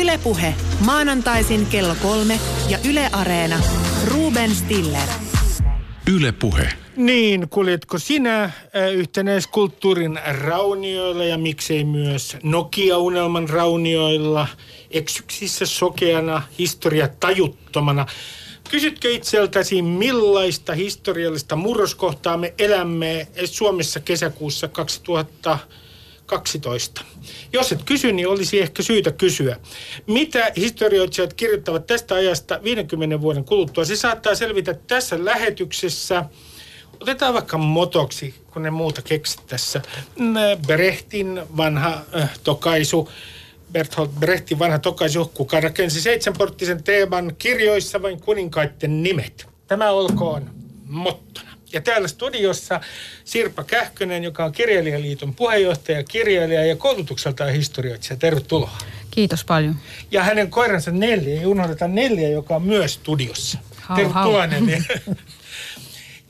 Ylepuhe maanantaisin kello kolme ja Yle Areena. Ruben Stiller. Ylepuhe. Niin, kuljetko sinä äh, yhtenäiskulttuurin raunioilla ja miksei myös Nokia-unelman raunioilla, eksyksissä sokeana, historia tajuttomana? Kysytkö itseltäsi, millaista historiallista murroskohtaa me elämme Suomessa kesäkuussa 2012? Jos et kysy, niin olisi ehkä syytä kysyä. Mitä historioitsijat kirjoittavat tästä ajasta 50 vuoden kuluttua? Se saattaa selvitä tässä lähetyksessä. Otetaan vaikka motoksi, kun ne muuta keksit tässä. Brechtin vanha äh, tokaisu. Bertolt Brechtin vanha tokaisu, kuka rakensi seitsemänporttisen teeman kirjoissa vain kuninkaiden nimet. Tämä olkoon mottona. Ja täällä studiossa Sirpa Kähkönen, joka on Kirjailijaliiton puheenjohtaja, kirjailija ja koulutukseltaan historioitsija. Tervetuloa. Kiitos paljon. Ja hänen koiransa Neljä, ei unohdeta Neljä, joka on myös studiossa. Hau, Tervetuloa hau. Neljä.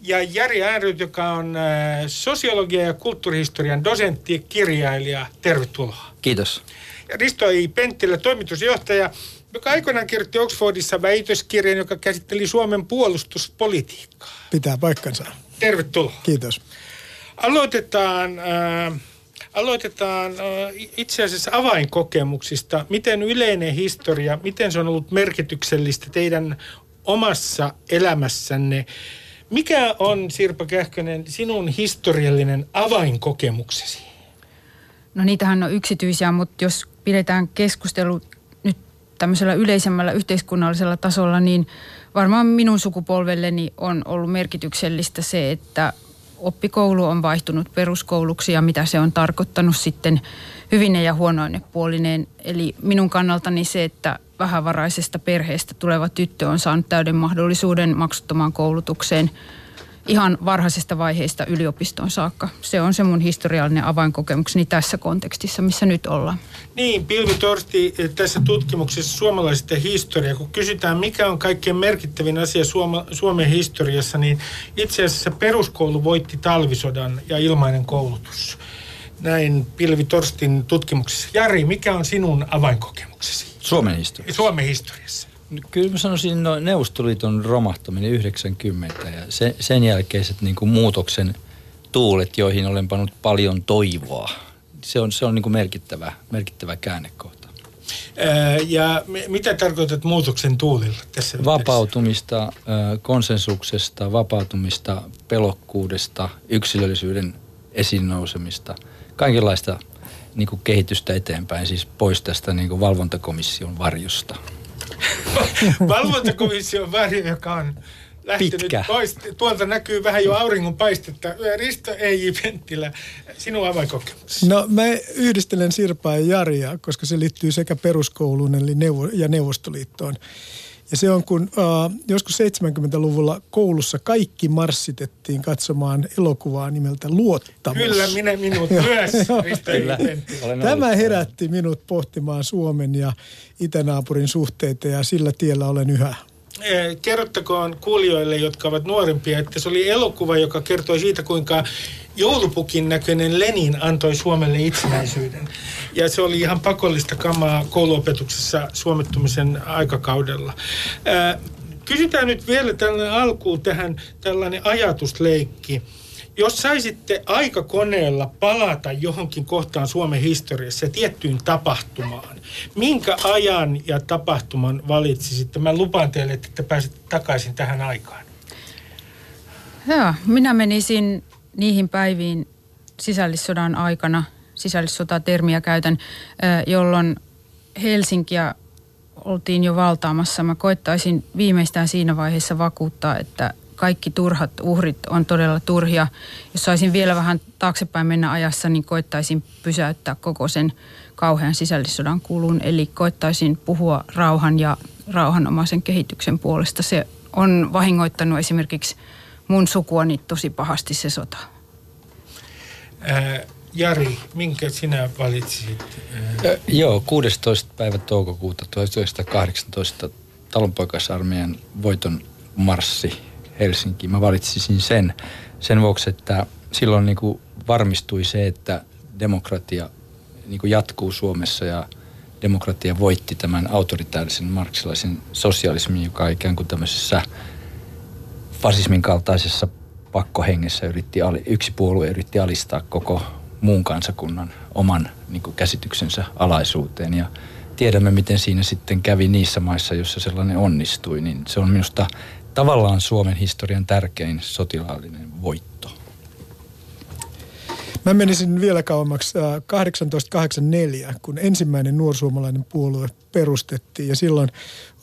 Ja Jari Ääryt, joka on äh, sosiologia ja kulttuurihistorian dosentti ja kirjailija. Tervetuloa. Kiitos. Ja Risto I. Penttilä, toimitusjohtaja, joka aikoinaan kirjoitti Oxfordissa väitöskirjan, joka käsitteli Suomen puolustuspolitiikkaa. Pitää paikkansa. Tervetuloa. Kiitos. Aloitetaan, äh, aloitetaan äh, itse asiassa avainkokemuksista. Miten yleinen historia, miten se on ollut merkityksellistä teidän omassa elämässänne? Mikä on, Sirpa Kähkönen, sinun historiallinen avainkokemuksesi? No niitähän on yksityisiä, mutta jos pidetään keskustelu tämmöisellä yleisemmällä yhteiskunnallisella tasolla, niin varmaan minun sukupolvelleni on ollut merkityksellistä se, että oppikoulu on vaihtunut peruskouluksi ja mitä se on tarkoittanut sitten hyvine ja huonoine puolineen. Eli minun kannaltani se, että vähävaraisesta perheestä tuleva tyttö on saanut täyden mahdollisuuden maksuttomaan koulutukseen ihan varhaisesta vaiheesta yliopistoon saakka. Se on se mun historiallinen avainkokemukseni tässä kontekstissa, missä nyt ollaan. Niin, Pilvi Torsti eh, tässä tutkimuksessa suomalaisesta historiaa, kun kysytään mikä on kaikkein merkittävin asia Suoma, Suomen historiassa, niin itse asiassa peruskoulu voitti talvisodan ja ilmainen koulutus. Näin Pilvi Torstin tutkimuksessa. Jari, mikä on sinun avainkokemuksesi Suomen historia. Suomen historiassa? Kyllä mä sanoisin no, Neuvostoliiton romahtaminen 90 ja se, sen jälkeiset niin kuin muutoksen tuulet, joihin olen pannut paljon toivoa. Se on, se on niin kuin merkittävä, merkittävä käännekohta. Ää, Ja me- mitä tarkoitat muutoksen tuulilla tässä? Vapautumista ö, konsensuksesta, vapautumista pelokkuudesta, yksilöllisyyden esiin nousemista, kaikenlaista niin kuin kehitystä eteenpäin, siis pois tästä niin kuin valvontakomission varjosta. Valvontakomission väri, joka on lähtenyt Pitkä. pois. Tuolta näkyy vähän jo auringon paistetta. Risto E.J. Penttilä, sinun avainkokemus. No mä yhdistelen Sirpaa ja Jaria, koska se liittyy sekä peruskouluun eli neuvo- ja Neuvostoliittoon. Ja se on, kun uh, joskus 70-luvulla koulussa kaikki marssitettiin katsomaan elokuvaa nimeltä Luottamus. Kyllä, minä minut myös. Kyllä. Tämä ollut- herätti minut pohtimaan Suomen ja itänaapurin suhteita ja sillä tiellä olen yhä. Eh, Kerrottakoon kuulijoille, jotka ovat nuorempia, että se oli elokuva, joka kertoi siitä, kuinka joulupukin näköinen Lenin antoi Suomelle itsenäisyyden. Ja se oli ihan pakollista kamaa kouluopetuksessa suomettumisen aikakaudella. Eh, Kysytään nyt vielä tällainen alkuun tähän tällainen ajatusleikki. Jos saisitte aikakoneella palata johonkin kohtaan Suomen historiassa tiettyyn tapahtumaan, minkä ajan ja tapahtuman valitsisitte? Mä lupaan teille, että te pääsette takaisin tähän aikaan. Joo, minä menisin niihin päiviin sisällissodan aikana, sisällissota-termiä käytän, jolloin Helsinkiä oltiin jo valtaamassa. Mä koittaisin viimeistään siinä vaiheessa vakuuttaa, että kaikki turhat uhrit on todella turhia. Jos saisin vielä vähän taaksepäin mennä ajassa, niin koittaisin pysäyttää koko sen kauhean sisällissodan kulun. Eli koittaisin puhua rauhan ja rauhanomaisen kehityksen puolesta. Se on vahingoittanut esimerkiksi mun sukuani tosi pahasti se sota. Ää, Jari, minkä sinä valitsisit? Ää, Ö, Joo, 16. päivä toukokuuta 1918 talonpoikaisarmeijan voiton marssi Helsinkiin. Mä valitsisin sen sen vuoksi, että silloin niin kuin varmistui se, että demokratia niin kuin jatkuu Suomessa ja demokratia voitti tämän autoritaarisen marksilaisen sosialismin, joka ikään kuin tämmöisessä fasismin kaltaisessa pakkohengessä yritti, yksi puolue yritti alistaa koko muun kansakunnan oman niin kuin käsityksensä alaisuuteen. Ja tiedämme, miten siinä sitten kävi niissä maissa, joissa sellainen onnistui. Niin se on minusta tavallaan Suomen historian tärkein sotilaallinen voitto. Mä menisin vielä kauemmaksi 1884, äh, kun ensimmäinen nuorsuomalainen puolue perustettiin ja silloin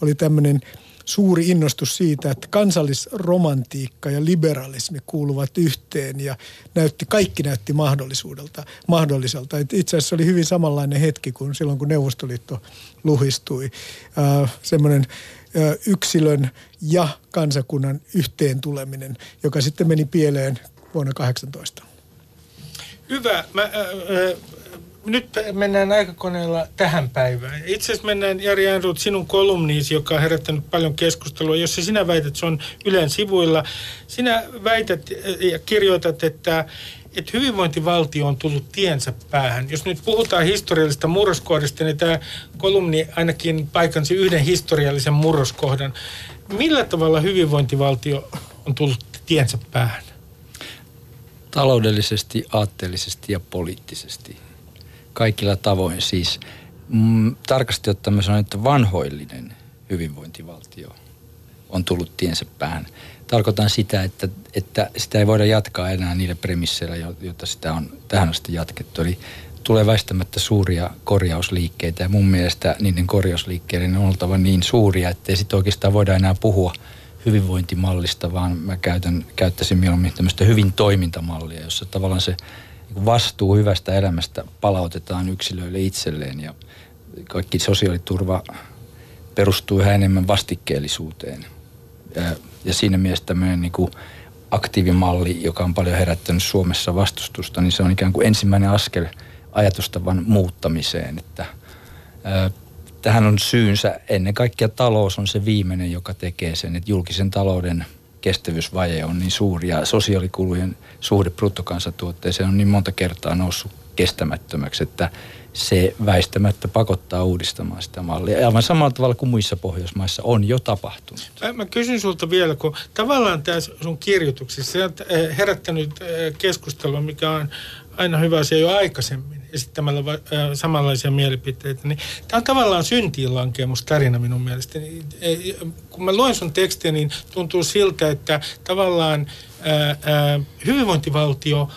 oli tämmöinen suuri innostus siitä, että kansallisromantiikka ja liberalismi kuuluvat yhteen ja näytti, kaikki näytti mahdollisuudelta, mahdolliselta. Et itse asiassa oli hyvin samanlainen hetki kuin silloin, kun Neuvostoliitto luhistui. Äh, semmoinen yksilön ja kansakunnan yhteen tuleminen, joka sitten meni pieleen vuonna 18. Hyvä. Mä, äh, nyt mennään aikakoneella tähän päivään. Itse asiassa mennään Jari Enrut sinun kolumniisi, joka on herättänyt paljon keskustelua, jossa sinä väität, se on Ylen sivuilla. Sinä väität ja kirjoitat, että, että hyvinvointivaltio on tullut tiensä päähän. Jos nyt puhutaan historiallisesta murroskohdasta, niin tämä kolumni ainakin paikansi yhden historiallisen murroskohdan. Millä tavalla hyvinvointivaltio on tullut tiensä päähän? Taloudellisesti, aatteellisesti ja poliittisesti kaikilla tavoin. Siis mm, tarkasti ottaen mä että vanhoillinen hyvinvointivaltio on tullut tiensä päähän. Tarkoitan sitä, että, että sitä ei voida jatkaa enää niillä premisseillä, joita sitä on tähän asti jatkettu. Eli tulee väistämättä suuria korjausliikkeitä ja mun mielestä niiden korjausliikkeiden on oltava niin suuria, että ei sitten oikeastaan voida enää puhua hyvinvointimallista, vaan mä käytän, käyttäisin mieluummin tämmöistä hyvin toimintamallia, jossa tavallaan se vastuu hyvästä elämästä palautetaan yksilöille itselleen ja kaikki sosiaaliturva perustuu yhä enemmän vastikkeellisuuteen. Ja, siinä mielessä tämmöinen niin kuin aktiivimalli, joka on paljon herättänyt Suomessa vastustusta, niin se on ikään kuin ensimmäinen askel ajatustavan muuttamiseen. Että, ää, tähän on syynsä, ennen kaikkea talous on se viimeinen, joka tekee sen, että julkisen talouden – kestävyysvaje on niin suuri ja sosiaalikulujen suhde bruttokansantuotteeseen on niin monta kertaa noussut kestämättömäksi, että se väistämättä pakottaa uudistamaan sitä mallia. Aivan samalla tavalla kuin muissa Pohjoismaissa on jo tapahtunut. Mä, mä kysyn sulta vielä, kun tavallaan tämä sun kirjoituksissa se on herättänyt keskustelua, mikä on aina hyvä asia jo aikaisemmin esittämällä va- äh, samanlaisia mielipiteitä, niin tämä on tavallaan syntiin lankemus tarina minun mielestäni. Kun mä luen sun tekstiä, niin tuntuu siltä, että tavallaan ää, hyvinvointivaltio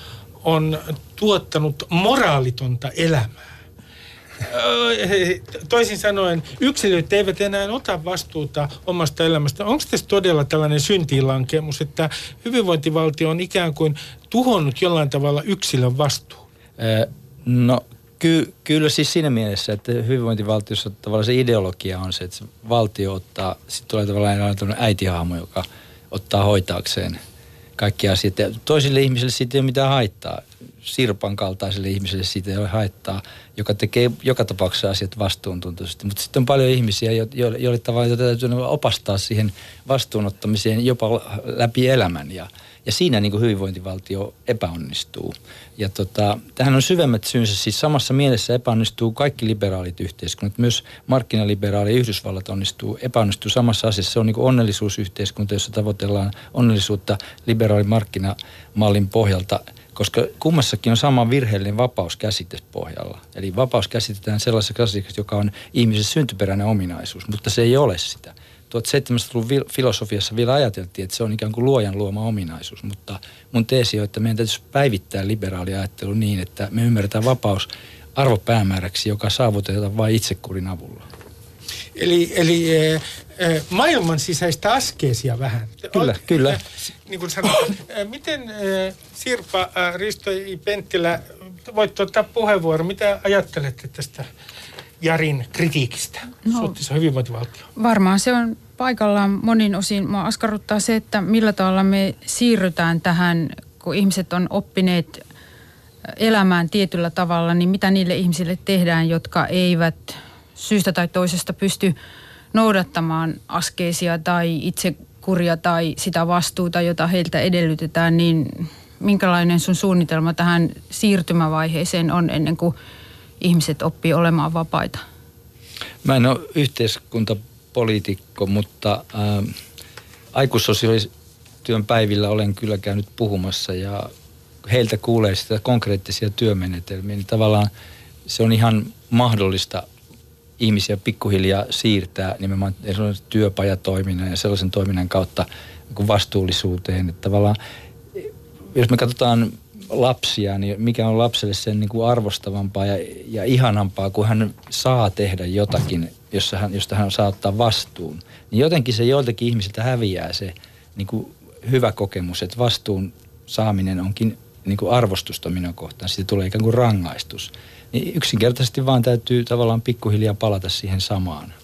on tuottanut moraalitonta elämää. Toisin sanoen, yksilöt eivät enää ota vastuuta omasta elämästä. Onko tässä todella tällainen syntiinlankemus, että hyvinvointivaltio on ikään kuin tuhonnut jollain tavalla yksilön vastuu? No ky, kyllä siis siinä mielessä, että hyvinvointivaltiossa tavallaan se ideologia on se, että se valtio ottaa, sitten tulee tavallaan äitihahmo, joka ottaa hoitaakseen kaikki asiat. Ja toisille ihmisille siitä ei ole mitään haittaa. Sirpan kaltaiselle ihmiselle siitä ei ole haittaa, joka tekee joka tapauksessa asiat vastuuntuntoisesti. Mutta sitten on paljon ihmisiä, joille, joille tavallaan täytyy opastaa siihen vastuunottamiseen jopa läpi elämän. Ja, ja siinä niin kuin hyvinvointivaltio epäonnistuu. Ja tota, tähän on syvemmät syynsä, siis samassa mielessä epäonnistuu kaikki liberaalit yhteiskunnat, myös markkinaliberaali Yhdysvallat onnistuu, epäonnistuu samassa asiassa. Se on niin kuin onnellisuusyhteiskunta, jossa tavoitellaan onnellisuutta liberaali markkinamallin pohjalta – koska kummassakin on sama virheellinen vapauskäsite pohjalla. Eli vapaus käsitetään sellaisessa käsitteessä, joka on ihmisen syntyperäinen ominaisuus, mutta se ei ole sitä. 1700-luvun filosofiassa vielä ajateltiin, että se on ikään kuin luojan luoma ominaisuus, mutta mun teesi on, että meidän täytyisi päivittää liberaali ajattelu niin, että me ymmärretään vapaus arvopäämääräksi, joka saavutetaan vain itsekurin avulla. Eli, eli e, e, maailman sisäistä askeesia vähän. Kyllä, Oot, kyllä. niin kuin sanot, miten e, Sirpa Risto Penttilä, voit ottaa puheenvuoro, mitä ajattelette tästä Jarin kritiikistä no, suhteessa hyvinvointivaltioon? Varmaan se on paikallaan monin osin. Mua askarruttaa se, että millä tavalla me siirrytään tähän, kun ihmiset on oppineet elämään tietyllä tavalla, niin mitä niille ihmisille tehdään, jotka eivät syystä tai toisesta pysty noudattamaan askeisia tai itsekuria tai sitä vastuuta, jota heiltä edellytetään, niin minkälainen sun suunnitelma tähän siirtymävaiheeseen on ennen kuin ihmiset oppii olemaan vapaita? Mä en ole yhteiskuntapoliitikko, mutta äh, aikuissosiaalityön päivillä olen kyllä käynyt puhumassa ja heiltä kuulee sitä konkreettisia työmenetelmiä, niin tavallaan se on ihan mahdollista ihmisiä pikkuhiljaa siirtää nimenomaan työpajatoiminnan ja sellaisen toiminnan kautta niin vastuullisuuteen. Että tavallaan, jos me katsotaan lapsia, niin mikä on lapselle sen niin kuin arvostavampaa ja, ja ihanampaa, kun hän saa tehdä jotakin, jossa hän, josta hän saa ottaa vastuun. Niin jotenkin se joiltakin ihmisiltä häviää se niin kuin hyvä kokemus, että vastuun saaminen onkin niin kuin arvostusta minun kohtaan. Siitä tulee ikään kuin rangaistus. Niin yksinkertaisesti vaan täytyy tavallaan pikkuhiljaa palata siihen samaan.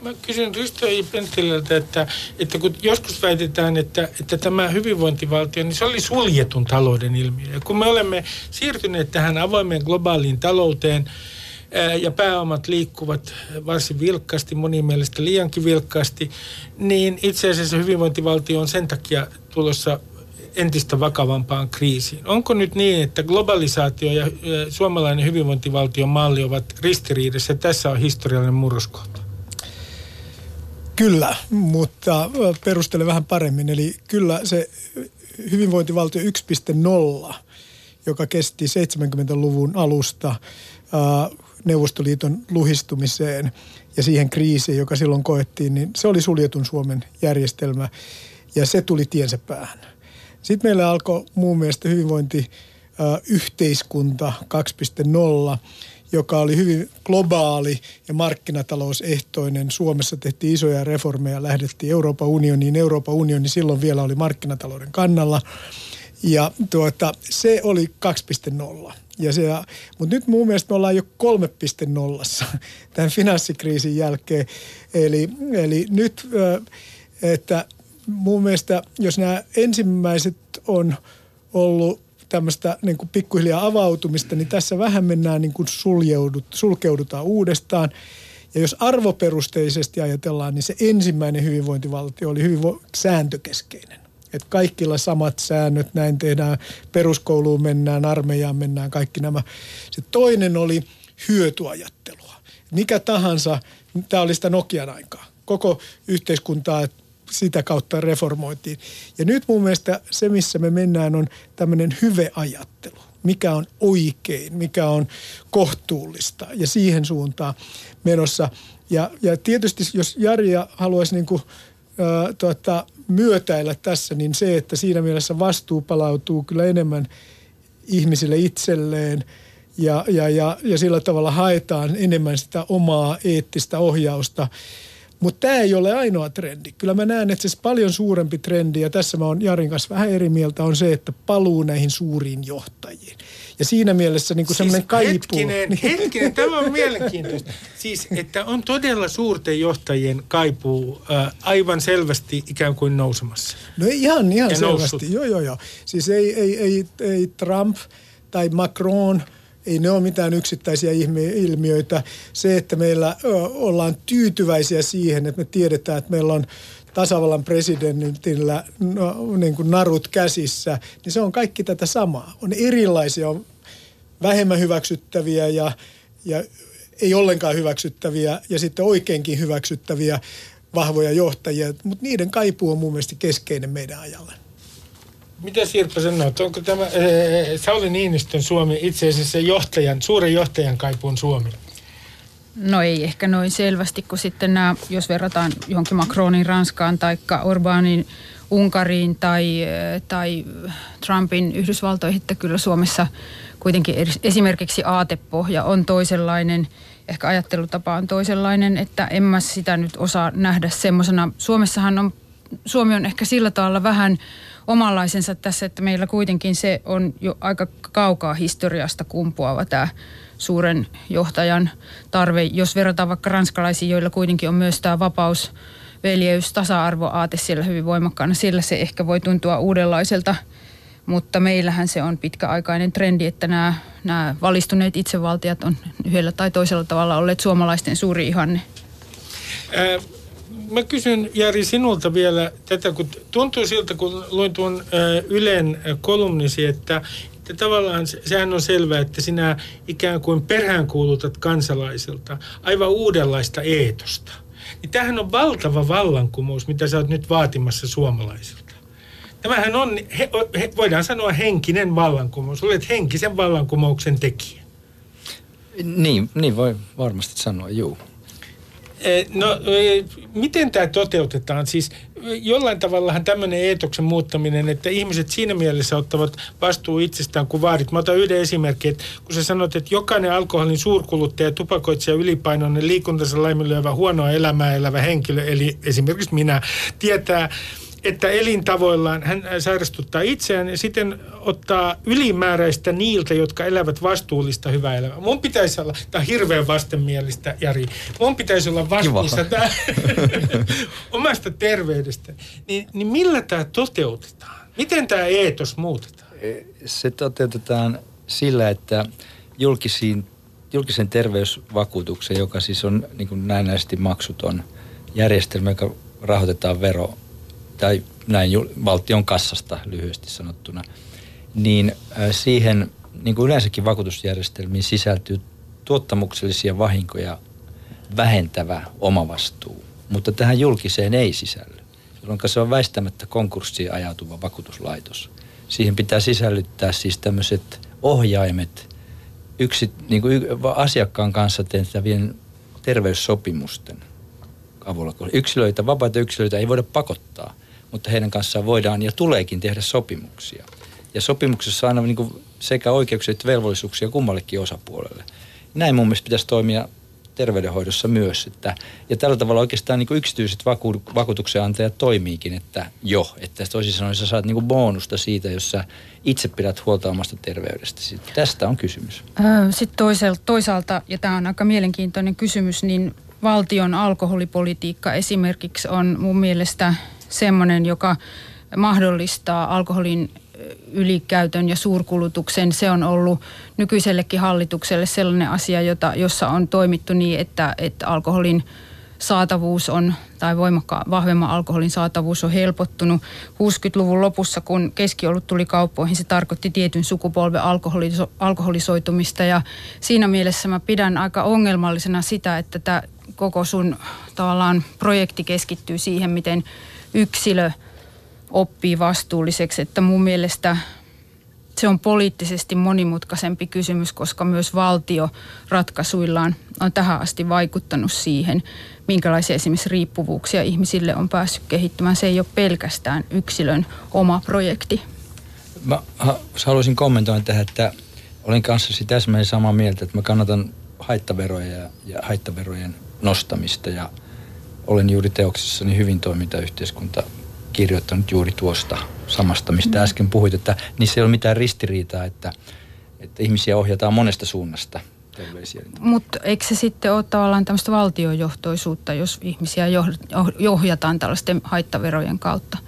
Mä kysyn Risto että, että kun joskus väitetään, että, että tämä hyvinvointivaltio, niin se oli suljetun talouden ilmiö. Ja kun me olemme siirtyneet tähän avoimeen globaaliin talouteen, ja pääomat liikkuvat varsin vilkkaasti, monin mielestä liiankin vilkkaasti, niin itse asiassa hyvinvointivaltio on sen takia tulossa entistä vakavampaan kriisiin. Onko nyt niin, että globalisaatio ja suomalainen hyvinvointivaltion malli ovat ristiriidassa? Tässä on historiallinen murroskohta. Kyllä, mutta perustele vähän paremmin. Eli kyllä se hyvinvointivaltio 1.0, joka kesti 70-luvun alusta Neuvostoliiton luhistumiseen ja siihen kriisiin, joka silloin koettiin, niin se oli suljetun Suomen järjestelmä ja se tuli tiensä päähän. Sitten meillä alkoi muun mielestä hyvinvointiyhteiskunta 2.0, joka oli hyvin globaali ja markkinatalousehtoinen. Suomessa tehtiin isoja reformeja, lähdettiin Euroopan unioniin. Euroopan unioni silloin vielä oli markkinatalouden kannalla. Ja tuota, se oli 2.0. Ja se, mutta nyt mun mielestä me ollaan jo 3.0 tämän finanssikriisin jälkeen. Eli, eli nyt, että mun mielestä, jos nämä ensimmäiset on ollut tämmöistä niin kuin pikkuhiljaa avautumista, niin tässä vähän mennään niin kuin suljeudut, sulkeudutaan uudestaan. Ja jos arvoperusteisesti ajatellaan, niin se ensimmäinen hyvinvointivaltio oli hyvin sääntökeskeinen. Että kaikilla samat säännöt, näin tehdään, peruskouluun mennään, armeijaan mennään, kaikki nämä. Se toinen oli hyötyajattelua. Mikä tahansa, tämä oli sitä Nokian aikaa. Koko yhteiskuntaa sitä kautta reformoitiin. Ja nyt mun mielestä se, missä me mennään, on tämmöinen hyveajattelu. Mikä on oikein, mikä on kohtuullista ja siihen suuntaan menossa. Ja, ja tietysti jos Jari haluaisi niin kuin, äh, tuota, myötäillä tässä, niin se, että siinä mielessä vastuu palautuu kyllä enemmän ihmisille itselleen ja, ja, ja, ja sillä tavalla haetaan enemmän sitä omaa eettistä ohjausta – mutta tämä ei ole ainoa trendi. Kyllä mä näen, että se paljon suurempi trendi, ja tässä mä oon Jarin kanssa vähän eri mieltä, on se, että paluu näihin suuriin johtajiin. Ja siinä mielessä niin kuin siis semmoinen kaipuu. Hetkinen, hetkinen, tämä on mielenkiintoista. Siis, että on todella suurten johtajien kaipuu äh, aivan selvästi ikään kuin nousemassa. No ihan, ihan ja selvästi, noussut. joo joo joo. Siis ei, ei, ei, ei Trump tai Macron – ei ne ole mitään yksittäisiä ilmiöitä. Se, että meillä ollaan tyytyväisiä siihen, että me tiedetään, että meillä on tasavallan presidentillä no, niin kuin narut käsissä, niin se on kaikki tätä samaa. On erilaisia, on vähemmän hyväksyttäviä ja, ja ei ollenkaan hyväksyttäviä ja sitten oikeinkin hyväksyttäviä vahvoja johtajia, mutta niiden kaipuu on mun mielestä keskeinen meidän ajalle. Mitä Sirpa sanoo, onko tämä äh, Sauli Niinistön Suomi itse asiassa johtajan, suuren johtajan kaipuun Suomi? No ei ehkä noin selvästi, kun sitten nämä, jos verrataan johonkin Macronin Ranskaan tai Orbanin Unkariin tai, tai Trumpin Yhdysvaltoihin, että kyllä Suomessa kuitenkin esimerkiksi aatepohja on toisenlainen, ehkä ajattelutapa on toisenlainen, että en mä sitä nyt osaa nähdä semmoisena. Suomessahan on, Suomi on ehkä sillä tavalla vähän omanlaisensa tässä, että meillä kuitenkin se on jo aika kaukaa historiasta kumpuava tämä suuren johtajan tarve. Jos verrataan vaikka ranskalaisiin, joilla kuitenkin on myös tämä vapaus, veljeys, tasa-arvoaate siellä hyvin voimakkaana, sillä se ehkä voi tuntua uudenlaiselta, mutta meillähän se on pitkäaikainen trendi, että nämä, nämä valistuneet itsevaltiat on yhdellä tai toisella tavalla olleet suomalaisten suuri ihanne. Äh, mä kysyn Jari sinulta vielä tätä, kun tuntuu siltä, kun luin tuon Ylen kolumnisi, että että tavallaan se, sehän on selvää, että sinä ikään kuin peräänkuulutat kansalaisilta aivan uudenlaista eetosta. Niin tämähän on valtava vallankumous, mitä sä oot nyt vaatimassa suomalaisilta. Tämähän on, he, he, voidaan sanoa henkinen vallankumous. Olet henkisen vallankumouksen tekijä. Niin, niin voi varmasti sanoa, juu. Eh, no, eh, miten tämä toteutetaan? Siis jollain tavallahan tämmöinen eetoksen muuttaminen, että ihmiset siinä mielessä ottavat vastuu itsestään kuin vaadit. Mä otan yhden esimerkin, että kun sä sanot, että jokainen alkoholin suurkuluttaja, tupakoitsija, ylipainoinen, liikuntansa laiminlyövä, huonoa elämää elävä henkilö, eli esimerkiksi minä, tietää, että elintavoillaan hän sairastuttaa itseään ja sitten ottaa ylimääräistä niiltä, jotka elävät vastuullista hyvää elämää. Mun pitäisi olla, tämä on hirveän vastenmielistä, Jari, mun pitäisi olla vastuussa tää, omasta terveydestä. Niin, niin millä tämä toteutetaan? Miten tämä eetos muutetaan? E, se toteutetaan sillä, että julkisiin, julkisen terveysvakuutuksen, joka siis on niin kuin näennäisesti maksuton järjestelmä, joka rahoitetaan vero tai näin valtion kassasta lyhyesti sanottuna, niin siihen niin kuin yleensäkin vakuutusjärjestelmiin sisältyy tuottamuksellisia vahinkoja vähentävä omavastuu, mutta tähän julkiseen ei sisälly, jolloin se on väistämättä konkurssiin ajautuva vakuutuslaitos. Siihen pitää sisällyttää siis tämmöiset ohjaimet yksi, niin kuin asiakkaan kanssa tehtävien terveyssopimusten avulla. Yksilöitä, vapaita yksilöitä ei voida pakottaa – mutta heidän kanssaan voidaan ja tuleekin tehdä sopimuksia. Ja sopimuksessa on aina niin kuin sekä oikeuksia että velvollisuuksia kummallekin osapuolelle. Näin mun mielestä pitäisi toimia terveydenhoidossa myös. Että, ja tällä tavalla oikeastaan niin kuin yksityiset vaku, vakuutuksenantajat toimiikin, että jo. Että toisin sanoen sä saat niin kuin bonusta siitä, jos sä itse pidät huolta omasta terveydestä. Tästä on kysymys. Sitten toisaalta, toisaalta, ja tämä on aika mielenkiintoinen kysymys, niin valtion alkoholipolitiikka esimerkiksi on mun mielestä semmoinen, joka mahdollistaa alkoholin ylikäytön ja suurkulutuksen. Se on ollut nykyisellekin hallitukselle sellainen asia, jota, jossa on toimittu niin, että, että alkoholin saatavuus on, tai voimakkaan vahvemman alkoholin saatavuus on helpottunut. 60-luvun lopussa, kun keskiolut tuli kauppoihin, se tarkoitti tietyn sukupolven alkoholiso, alkoholisoitumista. Ja siinä mielessä mä pidän aika ongelmallisena sitä, että tämä koko sun tavallaan projekti keskittyy siihen, miten yksilö oppii vastuulliseksi, että mun mielestä se on poliittisesti monimutkaisempi kysymys, koska myös valtio ratkaisuillaan on tähän asti vaikuttanut siihen, minkälaisia esimerkiksi riippuvuuksia ihmisille on päässyt kehittymään. Se ei ole pelkästään yksilön oma projekti. Mä haluaisin kommentoida tähän, että olen kanssasi täsmälleen samaa mieltä, että mä kannatan haittaveroja ja, ja haittaverojen nostamista ja – olen juuri teoksessani hyvin toimintayhteiskunta kirjoittanut juuri tuosta samasta, mistä mm. äsken puhuit, että niissä ei ole mitään ristiriitaa, että, että ihmisiä ohjataan monesta suunnasta Mutta eikö se sitten ole tavallaan tämmöistä valtiojohtoisuutta, jos ihmisiä johjataan tällaisten haittaverojen kautta?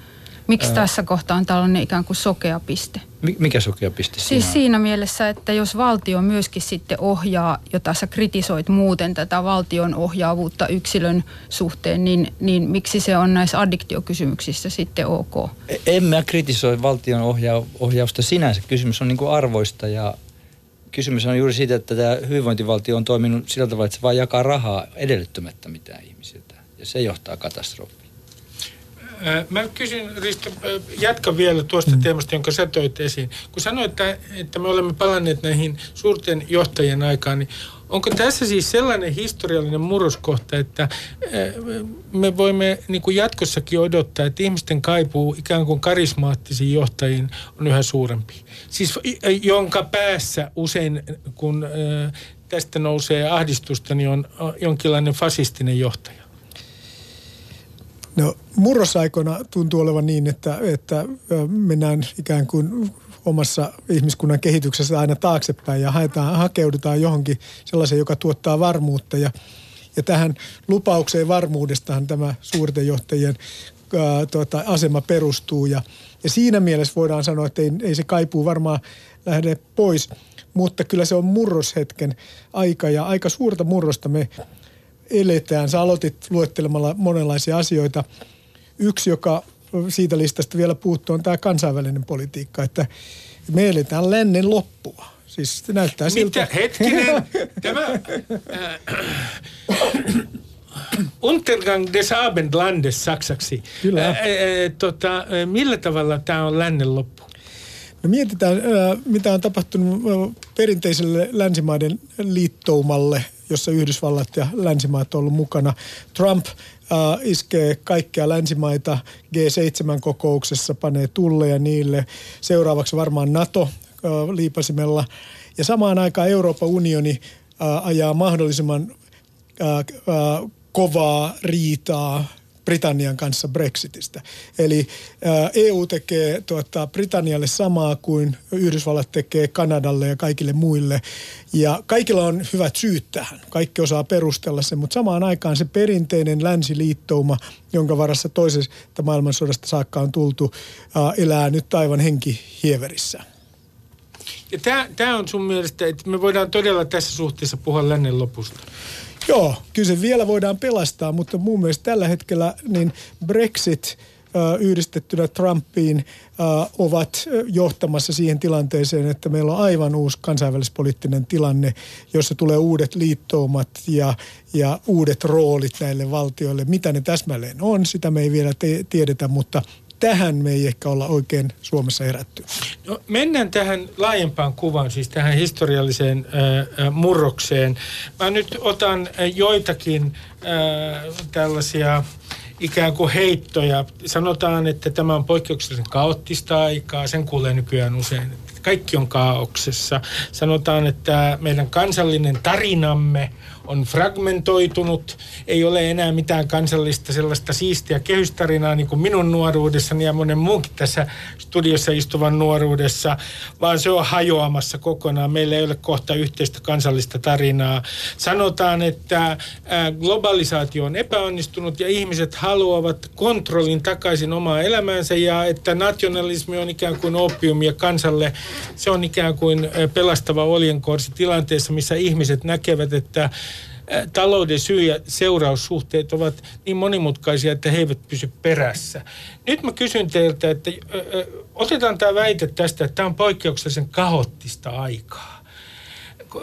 Miksi Ää... tässä kohtaa on tällainen ikään kuin sokea piste? Mikä sokea piste Siis siinä, siinä mielessä, että jos valtio myöskin sitten ohjaa, jota sä kritisoit muuten tätä valtion ohjaavuutta yksilön suhteen, niin, niin miksi se on näissä addiktiokysymyksissä sitten ok? E, en mä kritisoi valtion ohja- ohjausta sinänsä. Kysymys on niin kuin arvoista ja kysymys on juuri siitä, että tämä hyvinvointivaltio on toiminut sillä tavalla, että se vaan jakaa rahaa edellyttämättä mitään ihmisiltä. Ja se johtaa katastrofiin. Mä kysyn, Risto, jatka vielä tuosta mm. teemasta, jonka sä toit esiin. Kun sanoit, että, että me olemme palanneet näihin suurten johtajien aikaan, niin onko tässä siis sellainen historiallinen murroskohta, että me voimme niin kuin jatkossakin odottaa, että ihmisten kaipuu ikään kuin karismaattisiin johtajiin on yhä suurempi? Siis jonka päässä usein, kun tästä nousee ahdistusta, niin on jonkinlainen fasistinen johtaja. No murrosaikoina tuntuu olevan niin, että, että mennään ikään kuin omassa ihmiskunnan kehityksessä aina taaksepäin ja haetaan, hakeudutaan johonkin sellaiseen, joka tuottaa varmuutta. Ja, ja tähän lupaukseen varmuudestahan tämä suurten johtajien ää, tuota, asema perustuu. Ja, ja siinä mielessä voidaan sanoa, että ei, ei se kaipuu varmaan lähde pois, mutta kyllä se on murroshetken aika ja aika suurta murrosta me eletään. Sä aloitit luettelemalla monenlaisia asioita. Yksi, joka siitä listasta vielä puuttuu on tämä kansainvälinen politiikka, että me eletään lännen loppua. Siis se näyttää siltä. Mitä? Hetkinen. Tämä... Äh, Untergang des Abendlandes saksaksi. Kyllä. Ää, ää, tota, ää, millä tavalla tämä on lännen loppu? No mietitään, ää, mitä on tapahtunut perinteiselle länsimaiden liittoumalle, jossa Yhdysvallat ja länsimaat on ollut mukana. Trump ää, iskee kaikkia länsimaita G7-kokouksessa, panee tulleja niille. Seuraavaksi varmaan NATO ää, liipasimella. Ja samaan aikaan Euroopan unioni ää, ajaa mahdollisimman ää, ää, kovaa riitaa Britannian kanssa Brexitistä. Eli ää, EU tekee tuota, Britannialle samaa kuin Yhdysvallat tekee Kanadalle ja kaikille muille. Ja kaikilla on hyvät syyt tähän. Kaikki osaa perustella sen, mutta samaan aikaan se perinteinen länsiliittouma, jonka varassa toisesta maailmansodasta saakka on tultu, ää, elää nyt aivan henkihieverissä. Ja tämä on sun mielestä, että me voidaan todella tässä suhteessa puhua lännen lopusta. Joo, kyllä se vielä voidaan pelastaa, mutta mun mielestä tällä hetkellä niin Brexit yhdistettynä Trumpiin ovat johtamassa siihen tilanteeseen, että meillä on aivan uusi kansainvälispoliittinen tilanne, jossa tulee uudet liittoumat ja, ja uudet roolit näille valtioille. Mitä ne täsmälleen on, sitä me ei vielä te- tiedetä, mutta tähän me ei ehkä olla oikein Suomessa herätty. No, mennään tähän laajempaan kuvaan, siis tähän historialliseen äh, murrokseen. Mä nyt otan joitakin äh, tällaisia ikään kuin heittoja. Sanotaan, että tämä on poikkeuksellisen kaoottista aikaa, sen kuulee nykyään usein. Kaikki on kaauksessa. Sanotaan, että meidän kansallinen tarinamme on fragmentoitunut, ei ole enää mitään kansallista sellaista siistiä kehystarinaa niin kuin minun nuoruudessani ja monen muunkin tässä studiossa istuvan nuoruudessa, vaan se on hajoamassa kokonaan. Meillä ei ole kohta yhteistä kansallista tarinaa. Sanotaan, että globalisaatio on epäonnistunut ja ihmiset haluavat kontrollin takaisin omaa elämäänsä ja että nationalismi on ikään kuin opiumia kansalle. Se on ikään kuin pelastava oljenkorsi tilanteessa, missä ihmiset näkevät, että talouden syy- ja seuraussuhteet ovat niin monimutkaisia, että he eivät pysy perässä. Nyt mä kysyn teiltä, että otetaan tämä väite tästä, että tämä on poikkeuksellisen kahottista aikaa.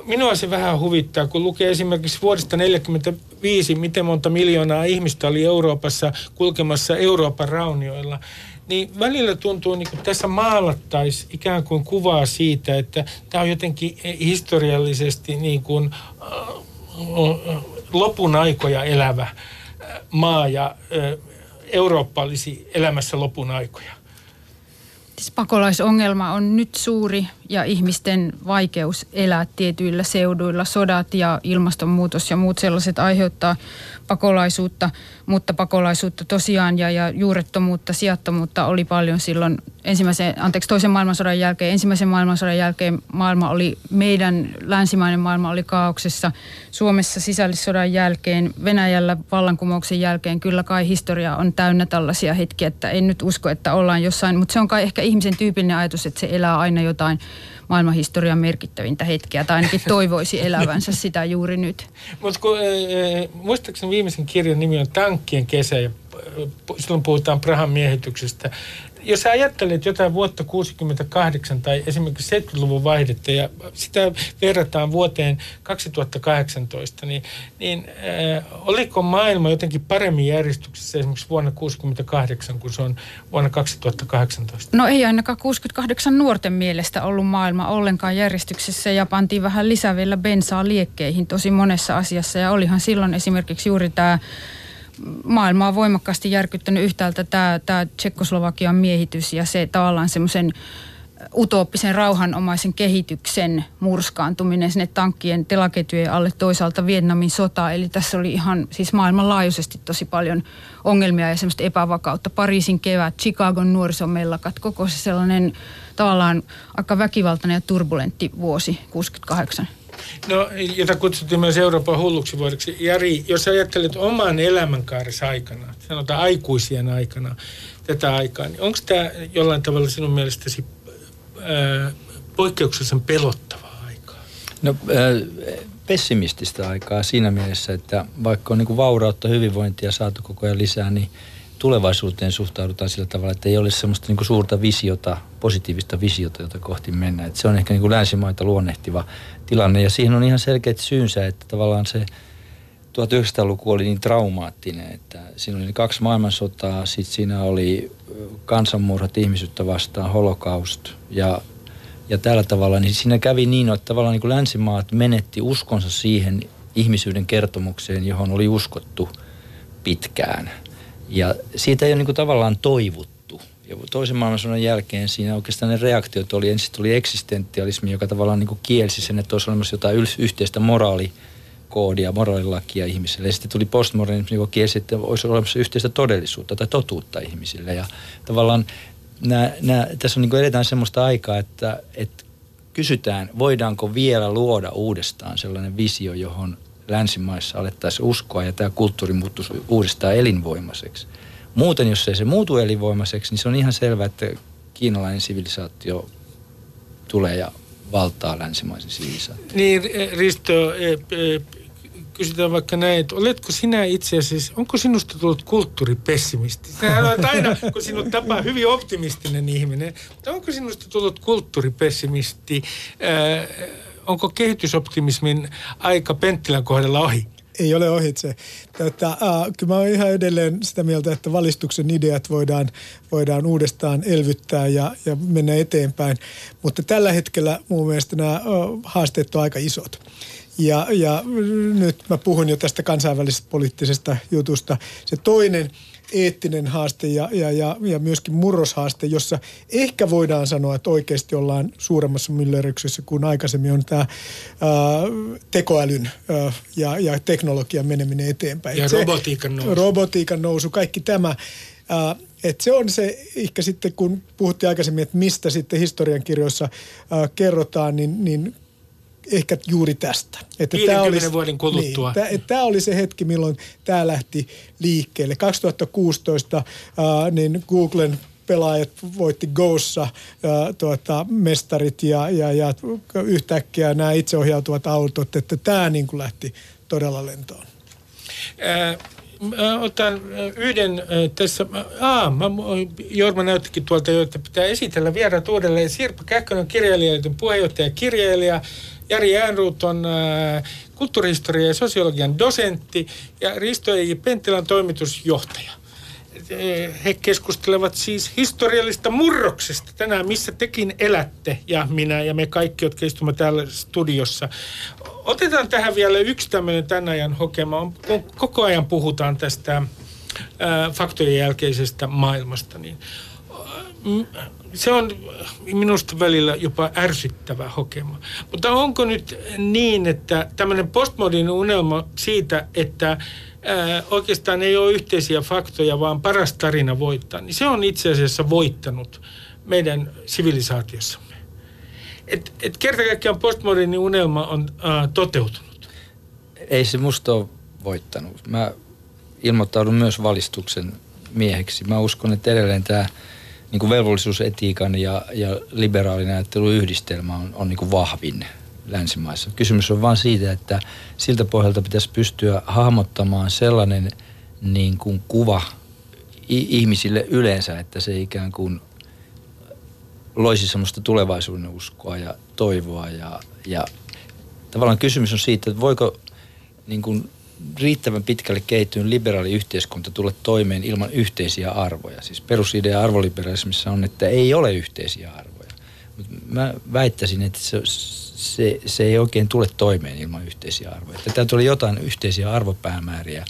Minua se vähän huvittaa, kun lukee esimerkiksi vuodesta 1945, miten monta miljoonaa ihmistä oli Euroopassa kulkemassa Euroopan raunioilla niin välillä tuntuu, niin tässä maalattaisi ikään kuin kuvaa siitä, että tämä on jotenkin historiallisesti niin kuin, lopun aikoja elävä maa ja Eurooppa olisi elämässä lopun aikoja. Siis pakolaisongelma on nyt suuri ja ihmisten vaikeus elää tietyillä seuduilla. Sodat ja ilmastonmuutos ja muut sellaiset aiheuttaa pakolaisuutta, mutta pakolaisuutta tosiaan ja, ja juurettomuutta, sijattomuutta oli paljon silloin ensimmäisen, anteeksi, toisen maailmansodan jälkeen. Ensimmäisen maailmansodan jälkeen maailma oli, meidän länsimainen maailma oli kaauksessa. Suomessa sisällissodan jälkeen, Venäjällä vallankumouksen jälkeen kyllä kai historia on täynnä tällaisia hetkiä, että en nyt usko, että ollaan jossain, mutta se on kai ehkä ihmisen tyypillinen ajatus, että se elää aina jotain maailmanhistorian merkittävintä hetkeä, tai ainakin toivoisi elävänsä sitä juuri nyt. Mutta muistaakseni viimeisen kirjan nimi on Tankkien kesä, ja silloin puhutaan Prahan miehityksestä jos ajattelet jotain vuotta 68 tai esimerkiksi 70-luvun vaihdetta ja sitä verrataan vuoteen 2018, niin, niin äh, oliko maailma jotenkin paremmin järjestyksessä esimerkiksi vuonna 68 kuin se on vuonna 2018? No ei ainakaan 68 nuorten mielestä ollut maailma ollenkaan järjestyksessä ja pantiin vähän lisää vielä bensaa liekkeihin tosi monessa asiassa ja olihan silloin esimerkiksi juuri tämä maailmaa voimakkaasti järkyttänyt yhtäältä tämä, tämä Tsekkoslovakian miehitys ja se tavallaan semmoisen utooppisen rauhanomaisen kehityksen murskaantuminen sinne tankkien telaketjujen alle toisaalta Vietnamin sota. Eli tässä oli ihan siis maailmanlaajuisesti tosi paljon ongelmia ja semmoista epävakautta. Pariisin kevät, Chicagon nuorisomellakat, koko se sellainen tavallaan aika väkivaltainen ja turbulentti vuosi 68. No, jota kutsuttiin myös Euroopan hulluksi vuodeksi. Jari, jos ajattelet oman elämänkaarissa aikana, sanotaan aikuisien aikana tätä aikaa, niin onko tämä jollain tavalla sinun mielestäsi ää, poikkeuksellisen pelottavaa aikaa? No ää, pessimististä aikaa siinä mielessä, että vaikka on niin vaurautta, hyvinvointia saatu koko ajan lisää, niin tulevaisuuteen suhtaudutaan sillä tavalla, että ei ole semmoista niin kuin suurta visiota, positiivista visiota, jota kohti mennään. Se on ehkä niin kuin länsimaita luonnehtiva tilanne ja siihen on ihan selkeät syynsä, että tavallaan se 1900-luku oli niin traumaattinen, että siinä oli kaksi maailmansotaa, sitten siinä oli kansanmurhat ihmisyyttä vastaan, holokaust ja, ja tällä tavalla, niin siinä kävi niin, että tavallaan niin kuin länsimaat menetti uskonsa siihen ihmisyyden kertomukseen, johon oli uskottu pitkään. Ja siitä ei ole niin kuin tavallaan toivuttu. Ja toisen maailmansodan jälkeen siinä oikeastaan ne reaktiot oli, ensin tuli eksistentialismi, joka tavallaan niin kuin kielsi sen, että olisi olemassa jotain yhteistä moraalikoodia, moraalilakia ihmisille. Ja sitten tuli postmodernismi, joka kielsi, että olisi olemassa yhteistä todellisuutta tai totuutta ihmisille. Ja tavallaan nämä, nämä, tässä on niin kuin edetään semmoista aikaa, että, että kysytään, voidaanko vielä luoda uudestaan sellainen visio, johon länsimaissa alettaisiin uskoa ja tämä kulttuuri muuttuisi uudestaan elinvoimaiseksi. Muuten, jos ei se muutu elinvoimaiseksi, niin se on ihan selvää, että kiinalainen sivilisaatio tulee ja valtaa länsimaisen sivilisaation. Niin, Risto, e, e, kysytään vaikka näin, että oletko sinä itse asiassa, onko sinusta tullut kulttuuripessimisti? Sinä olet aina, kun sinut tapaa hyvin optimistinen ihminen, onko sinusta tullut kulttuuripessimisti? Onko kehitysoptimismin aika Penttilän kohdalla ohi? Ei ole ohitse. Tätä, äh, kyllä mä olen ihan edelleen sitä mieltä, että valistuksen ideat voidaan, voidaan uudestaan elvyttää ja, ja mennä eteenpäin. Mutta tällä hetkellä mun mielestä nämä haasteet on aika isot. Ja, ja nyt mä puhun jo tästä kansainvälisestä poliittisesta jutusta. Se toinen eettinen haaste ja, ja, ja, ja myöskin murroshaaste, jossa ehkä voidaan sanoa, että oikeasti ollaan suuremmassa myllerryksessä kuin aikaisemmin on tämä ää, tekoälyn ää, ja, ja teknologian meneminen eteenpäin. Ja se, robotiikan nousu. Robotiikan nousu, kaikki tämä. Ää, et se on se, ehkä sitten kun puhuttiin aikaisemmin, että mistä sitten historiankirjoissa ää, kerrotaan, niin, niin ehkä juuri tästä. Että 50 tämä oli, vuoden kuluttua. Niin, tämä oli se hetki, milloin tämä lähti liikkeelle. 2016 äh, niin Googlen pelaajat voitti Goossa äh, tuota, mestarit ja, ja, ja yhtäkkiä nämä itseohjautuvat autot, että tämä niin kuin lähti todella lentoon. Äh, mä otan yhden tässä. Aa, mä, Jorma näyttikin tuolta jo, että pitää esitellä vieraat uudelleen. Sirpa Kähkönen, kirjailijoiden puheenjohtaja kirjailija. Jari Äänruut on äh, kulttuurihistoria ja sosiologian dosentti ja Risto Eiji Penttilän toimitusjohtaja. He keskustelevat siis historiallista murroksesta tänään, missä tekin elätte ja minä ja me kaikki, jotka istumme täällä studiossa. Otetaan tähän vielä yksi tämmöinen tämän ajan hokema. Kun koko ajan puhutaan tästä ää, faktojen jälkeisestä maailmasta, niin se on minusta välillä jopa ärsyttävä hokema. Mutta onko nyt niin, että tämmöinen postmodin unelma siitä, että ää, oikeastaan ei ole yhteisiä faktoja, vaan paras tarina voittaa, niin se on itse asiassa voittanut meidän sivilisaatiossamme. Et, et kerta kaikkiaan postmodernin unelma on ää, toteutunut. Ei se musta ole voittanut. Mä ilmoittaudun myös valistuksen mieheksi. Mä uskon, että edelleen tämä niin kuin velvollisuusetiikan ja, ja liberaalin ajattelun yhdistelmä on, on niin kuin vahvin länsimaissa. Kysymys on vain siitä, että siltä pohjalta pitäisi pystyä hahmottamaan sellainen niin kuin kuva ihmisille yleensä, että se ikään kuin loisi semmoista tulevaisuuden uskoa ja toivoa ja, ja tavallaan kysymys on siitä, että voiko niin kuin riittävän pitkälle kehittynyt liberaali yhteiskunta tulla toimeen ilman yhteisiä arvoja. Siis perusidea arvoliberalismissa on, että ei ole yhteisiä arvoja. Mutta mä väittäisin, että se, se, se ei oikein tule toimeen ilman yhteisiä arvoja. Että täytyy olla jotain yhteisiä arvopäämääriä.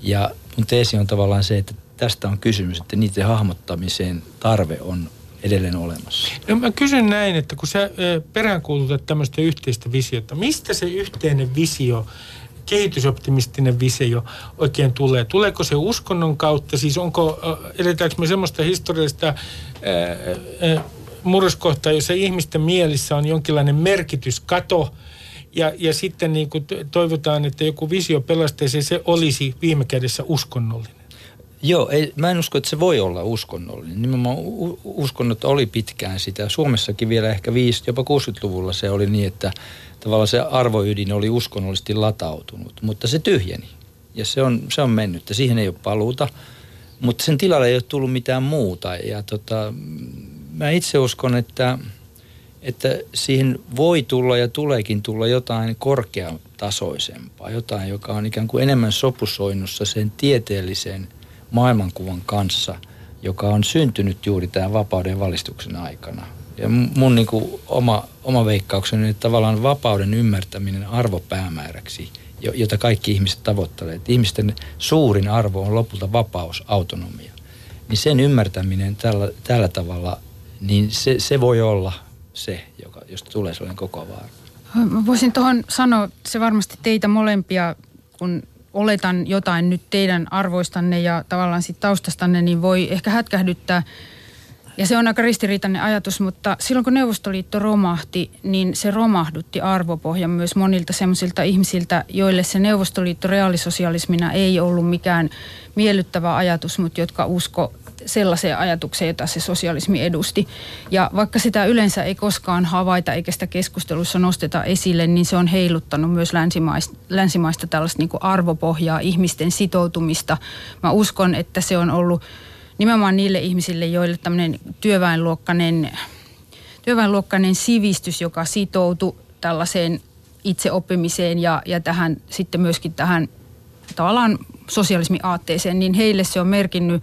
Ja mun teesi on tavallaan se, että tästä on kysymys, että niiden hahmottamiseen tarve on edelleen olemassa. No mä kysyn näin, että kun sä peräänkuulutat tämmöistä yhteistä visiota, mistä se yhteinen visio kehitysoptimistinen visio oikein tulee? Tuleeko se uskonnon kautta? Siis onko, eletäänkö me semmoista historiallista murroskohtaa, jossa ihmisten mielissä on jonkinlainen merkityskato, ja, ja sitten niin kuin toivotaan, että joku visio pelastaisi, se olisi viime kädessä uskonnollinen. Joo, ei, mä en usko, että se voi olla uskonnollinen. Nimenomaan uskonnot oli pitkään sitä. Suomessakin vielä ehkä 5, jopa 60-luvulla se oli niin, että tavallaan se arvoydin oli uskonnollisesti latautunut, mutta se tyhjeni. Ja se on, se on mennyt. Ja siihen ei ole paluuta. mutta sen tilalle ei ole tullut mitään muuta. Ja tota, mä itse uskon, että, että siihen voi tulla ja tuleekin tulla jotain korkeatasoisempaa, jotain, joka on ikään kuin enemmän sopusoinnussa sen tieteellisen maailmankuvan kanssa, joka on syntynyt juuri tämän vapauden valistuksen aikana. Ja mun niin kuin oma, oma veikkaukseni, että tavallaan vapauden ymmärtäminen arvopäämääräksi, jota kaikki ihmiset tavoittelevat. Että ihmisten suurin arvo on lopulta vapaus, autonomia. Niin sen ymmärtäminen tällä, tällä tavalla, niin se, se voi olla se, joka, josta tulee sellainen koko vaara. Mä voisin tuohon sanoa, se varmasti teitä molempia, kun oletan jotain nyt teidän arvoistanne ja tavallaan sit taustastanne, niin voi ehkä hätkähdyttää – ja se on aika ristiriitainen ajatus, mutta silloin kun Neuvostoliitto romahti, niin se romahdutti arvopohjan myös monilta semmoisilta ihmisiltä, joille se Neuvostoliitto reaalisosialismina ei ollut mikään miellyttävä ajatus, mutta jotka usko sellaiseen ajatukseen, jota se sosialismi edusti. Ja vaikka sitä yleensä ei koskaan havaita eikä sitä keskustelussa nosteta esille, niin se on heiluttanut myös länsimaista, länsimaista tällaista niin arvopohjaa, ihmisten sitoutumista. Mä uskon, että se on ollut nimenomaan niille ihmisille, joille tämmöinen työväenluokkainen, työväenluokkainen sivistys, joka sitoutui tällaiseen itseoppimiseen ja, ja tähän sitten myöskin tähän tavallaan sosialismin aatteeseen, niin heille se on merkinnyt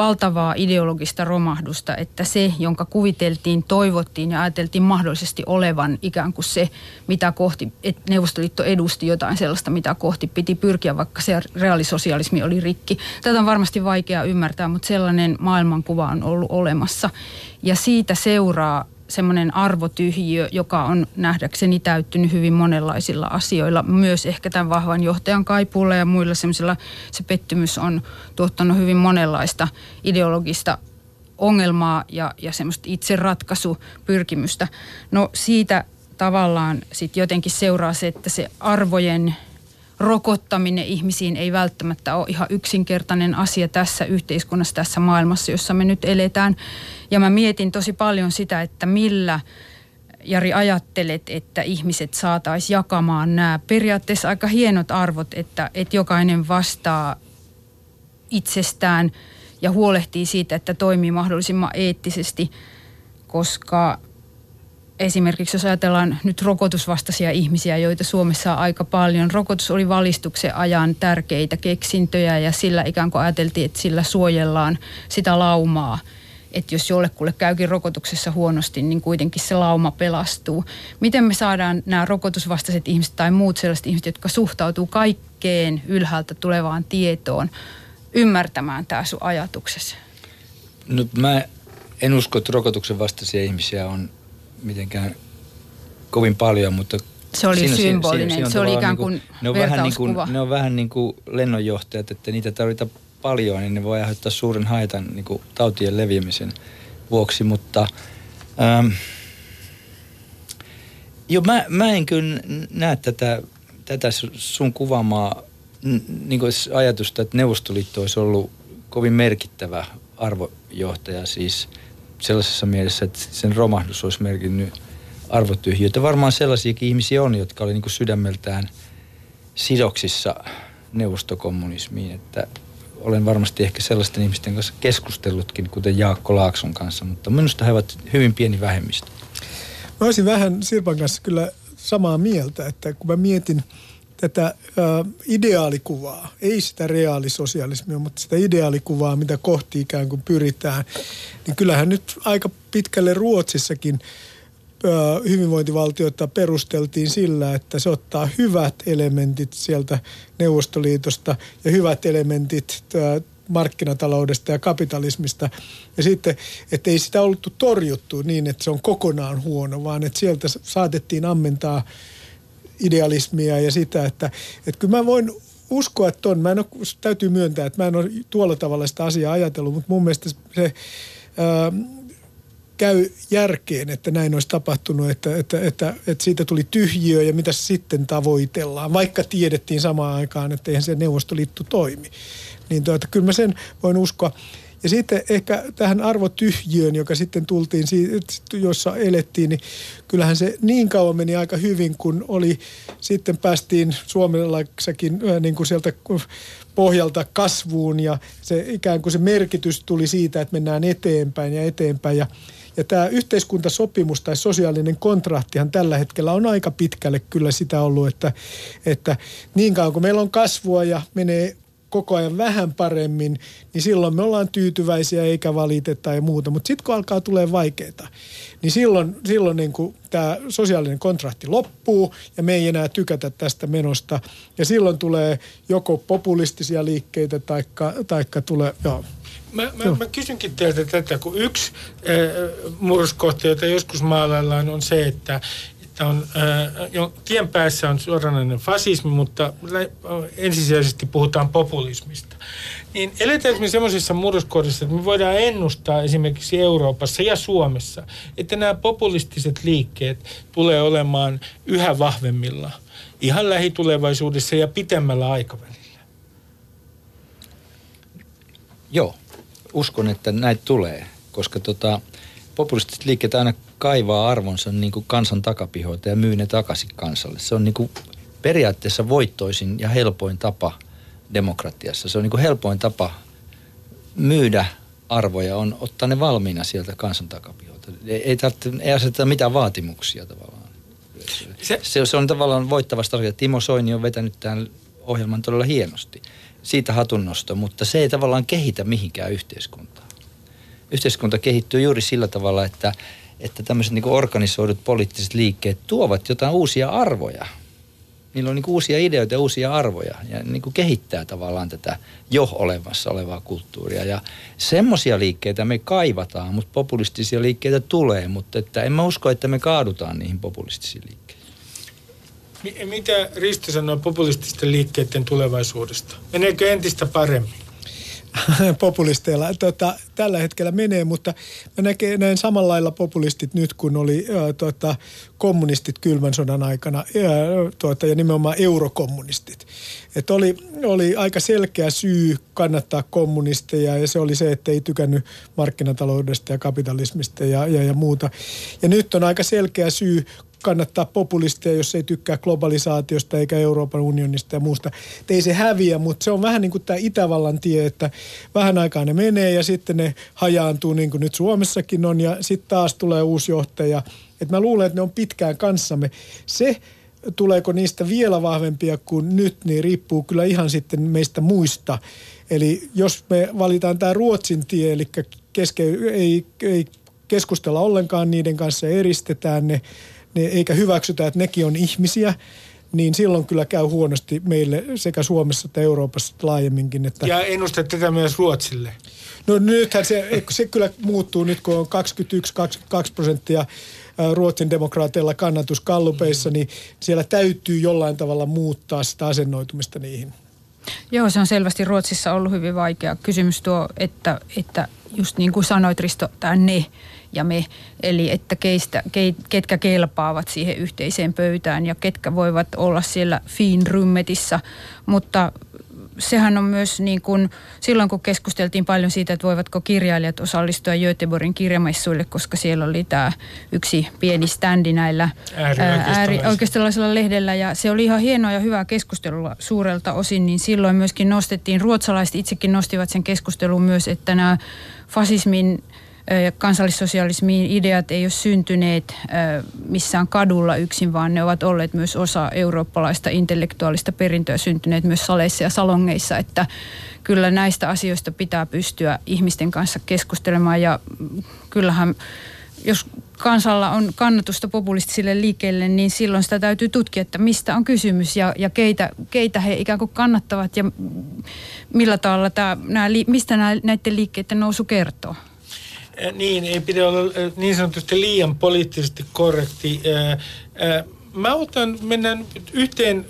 valtavaa ideologista romahdusta, että se, jonka kuviteltiin, toivottiin ja ajateltiin mahdollisesti olevan ikään kuin se, mitä kohti, että Neuvostoliitto edusti jotain sellaista, mitä kohti piti pyrkiä, vaikka se reaalisosialismi oli rikki. Tätä on varmasti vaikea ymmärtää, mutta sellainen maailmankuva on ollut olemassa. Ja siitä seuraa semmoinen arvotyhjiö, joka on nähdäkseni täyttynyt hyvin monenlaisilla asioilla. Myös ehkä tämän vahvan johtajan kaipuulla ja muilla semmoisilla se pettymys on tuottanut hyvin monenlaista ideologista ongelmaa ja, ja semmoista itseratkaisupyrkimystä. No siitä tavallaan sitten jotenkin seuraa se, että se arvojen rokottaminen ihmisiin ei välttämättä ole ihan yksinkertainen asia tässä yhteiskunnassa, tässä maailmassa, jossa me nyt eletään. Ja mä mietin tosi paljon sitä, että millä Jari ajattelet, että ihmiset saataisiin jakamaan nämä periaatteessa aika hienot arvot, että, että jokainen vastaa itsestään ja huolehtii siitä, että toimii mahdollisimman eettisesti, koska esimerkiksi jos ajatellaan nyt rokotusvastaisia ihmisiä, joita Suomessa on aika paljon. Rokotus oli valistuksen ajan tärkeitä keksintöjä ja sillä ikään kuin ajateltiin, että sillä suojellaan sitä laumaa. Että jos jollekulle käykin rokotuksessa huonosti, niin kuitenkin se lauma pelastuu. Miten me saadaan nämä rokotusvastaiset ihmiset tai muut sellaiset ihmiset, jotka suhtautuu kaikkeen ylhäältä tulevaan tietoon, ymmärtämään tämä sun ajatuksessa? No mä en usko, että rokotuksen vastaisia ihmisiä on mitenkään kovin paljon, mutta se oli siinä, symbolinen, siinä, siinä se oli ikään kuin niin kuin, ne on vähän niin kuin, ne on vähän niin kuin lennonjohtajat, että niitä tarvitaan paljon, niin ne voi aiheuttaa suuren haitan niin kuin tautien leviämisen vuoksi, mutta ähm, jo mä, mä en kyllä näe tätä, tätä sun kuvaamaa niin kuin ajatusta, että Neuvostoliitto olisi ollut kovin merkittävä arvojohtaja siis – sellaisessa mielessä, että sen romahdus olisi merkinnyt arvotyhjiötä. Varmaan sellaisiakin ihmisiä on, jotka oli niin kuin sydämeltään sidoksissa neuvostokommunismiin, että olen varmasti ehkä sellaisten ihmisten kanssa keskustellutkin, kuten Jaakko Laakson kanssa, mutta minusta he ovat hyvin pieni vähemmistö. Mä olisin vähän Sirpan kanssa kyllä samaa mieltä, että kun mä mietin – tätä ä, ideaalikuvaa, ei sitä reaalisosialismia, mutta sitä ideaalikuvaa, mitä kohti ikään kuin pyritään, niin kyllähän nyt aika pitkälle Ruotsissakin hyvinvointivaltiota perusteltiin sillä, että se ottaa hyvät elementit sieltä Neuvostoliitosta ja hyvät elementit markkinataloudesta ja kapitalismista. Ja sitten, että ei sitä ollut torjuttu niin, että se on kokonaan huono, vaan että sieltä saatettiin ammentaa – idealismia ja sitä, että, että kyllä mä voin uskoa, että on. Mä en ole, täytyy myöntää, että mä en ole tuolla tavalla sitä asiaa ajatellut, mutta mun mielestä se ää, käy järkeen, että näin olisi tapahtunut, että, että, että, että siitä tuli tyhjiö ja mitä sitten tavoitellaan, vaikka tiedettiin samaan aikaan, että eihän se Neuvostoliitto toimi. Niin tuota, kyllä mä sen voin uskoa. Ja sitten ehkä tähän arvotyhjiöön, joka sitten tultiin, jossa elettiin, niin kyllähän se niin kauan meni aika hyvin, kun oli, sitten päästiin suomalaissakin niin kuin sieltä pohjalta kasvuun ja se ikään kuin se merkitys tuli siitä, että mennään eteenpäin ja eteenpäin. Ja ja tämä yhteiskuntasopimus tai sosiaalinen kontraktihan tällä hetkellä on aika pitkälle kyllä sitä ollut, että, että niin kauan kun meillä on kasvua ja menee koko ajan vähän paremmin, niin silloin me ollaan tyytyväisiä eikä valiteta ja muuta. Mutta sitten kun alkaa tulee vaikeita, niin silloin, silloin niin tämä sosiaalinen kontrakti loppuu ja me ei enää tykätä tästä menosta. Ja silloin tulee joko populistisia liikkeitä taikka, taikka tulee, joo, Mä, mä, mä kysynkin teiltä tätä, kun yksi äh, murroskohta, jota joskus maalaillaan, on se, että, että on, äh, jo, tien päässä on suoranainen fasismi, mutta ensisijaisesti puhutaan populismista. Niin eletäänkö me semmoisessa murroskohdassa, että me voidaan ennustaa esimerkiksi Euroopassa ja Suomessa, että nämä populistiset liikkeet tulee olemaan yhä vahvemmilla ihan lähitulevaisuudessa ja pitemmällä aikavälillä? Joo, uskon, että näitä tulee, koska tota, populistiset liikkeet aina kaivaa arvonsa niin kuin kansan takapihoita ja myy ne takaisin kansalle. Se on niin kuin periaatteessa voittoisin ja helpoin tapa demokratiassa. Se on niin kuin helpoin tapa myydä arvoja, on ottaa ne valmiina sieltä kansan takapihoilta. Ei, ei, tarvitse, ei aseteta mitään vaatimuksia tavallaan. Se, se, se on tavallaan voittavasta asiaa. Timo Soini on vetänyt tämän ohjelman todella hienosti siitä hatunnosto, mutta se ei tavallaan kehitä mihinkään yhteiskuntaa. Yhteiskunta kehittyy juuri sillä tavalla, että, että tämmöiset niin organisoidut poliittiset liikkeet tuovat jotain uusia arvoja. Niillä on niin uusia ideoita ja uusia arvoja ja niin kehittää tavallaan tätä jo olevassa olevaa kulttuuria. Ja semmoisia liikkeitä me kaivataan, mutta populistisia liikkeitä tulee, mutta että en mä usko, että me kaadutaan niihin populistisiin liikkeisiin. Mitä Risto sanoo populististen liikkeiden tulevaisuudesta? Meneekö entistä paremmin? populisteilla. Tota, tällä hetkellä menee, mutta mä näkee, näin samalla lailla populistit nyt, kun oli ää, tota, kommunistit kylmän sodan aikana ää, tota, ja nimenomaan eurokommunistit. Et oli, oli aika selkeä syy kannattaa kommunisteja ja se oli se, että ei tykännyt markkinataloudesta ja kapitalismista ja, ja, ja muuta. Ja nyt on aika selkeä syy kannattaa populisteja, jos ei tykkää globalisaatiosta eikä Euroopan unionista ja muusta. Et ei se häviä, mutta se on vähän niin kuin tämä Itävallan tie, että vähän aikaa ne menee ja sitten ne hajaantuu niin kuin nyt Suomessakin on ja sitten taas tulee uusi johtaja. Et mä luulen, että ne on pitkään kanssamme. Se, tuleeko niistä vielä vahvempia kuin nyt, niin riippuu kyllä ihan sitten meistä muista. Eli jos me valitaan tämä Ruotsin tie, eli keske, ei, ei keskustella ollenkaan niiden kanssa eristetään ne, ne, eikä hyväksytä, että nekin on ihmisiä, niin silloin kyllä käy huonosti meille sekä Suomessa että Euroopassa että laajemminkin. Että... Ja ennustat tätä myös Ruotsille? No nythän se, se kyllä muuttuu nyt, kun on 21-22 prosenttia Ruotsin demokraateilla kannatus kallupeissa, niin siellä täytyy jollain tavalla muuttaa sitä asennoitumista niihin. Joo, se on selvästi Ruotsissa ollut hyvin vaikea kysymys tuo, että, että just niin kuin sanoit Risto, tämä ne ja me, eli että keistä, ke, ketkä kelpaavat siihen yhteiseen pöytään ja ketkä voivat olla siellä Finrummetissa, mutta sehän on myös niin kuin, silloin kun keskusteltiin paljon siitä, että voivatko kirjailijat osallistua Göteborgin kirjamessuille, koska siellä oli tämä yksi pieni standi näillä äärioikeistolaisilla lehdellä. Ja se oli ihan hienoa ja hyvää keskustelua suurelta osin, niin silloin myöskin nostettiin, ruotsalaiset itsekin nostivat sen keskustelun myös, että nämä fasismin kansallissosialismin ideat ei ole syntyneet missään kadulla yksin, vaan ne ovat olleet myös osa eurooppalaista intellektuaalista perintöä syntyneet myös saleissa ja salongeissa, että kyllä näistä asioista pitää pystyä ihmisten kanssa keskustelemaan. Ja kyllähän jos kansalla on kannatusta populistisille liikkeelle, niin silloin sitä täytyy tutkia, että mistä on kysymys ja, ja keitä, keitä he ikään kuin kannattavat ja millä tavalla tämä, nämä, mistä nämä, näiden liikkeiden nousu kertoo. Niin, ei pidä olla niin sanotusti liian poliittisesti korrekti. Mä otan, mennään yhteen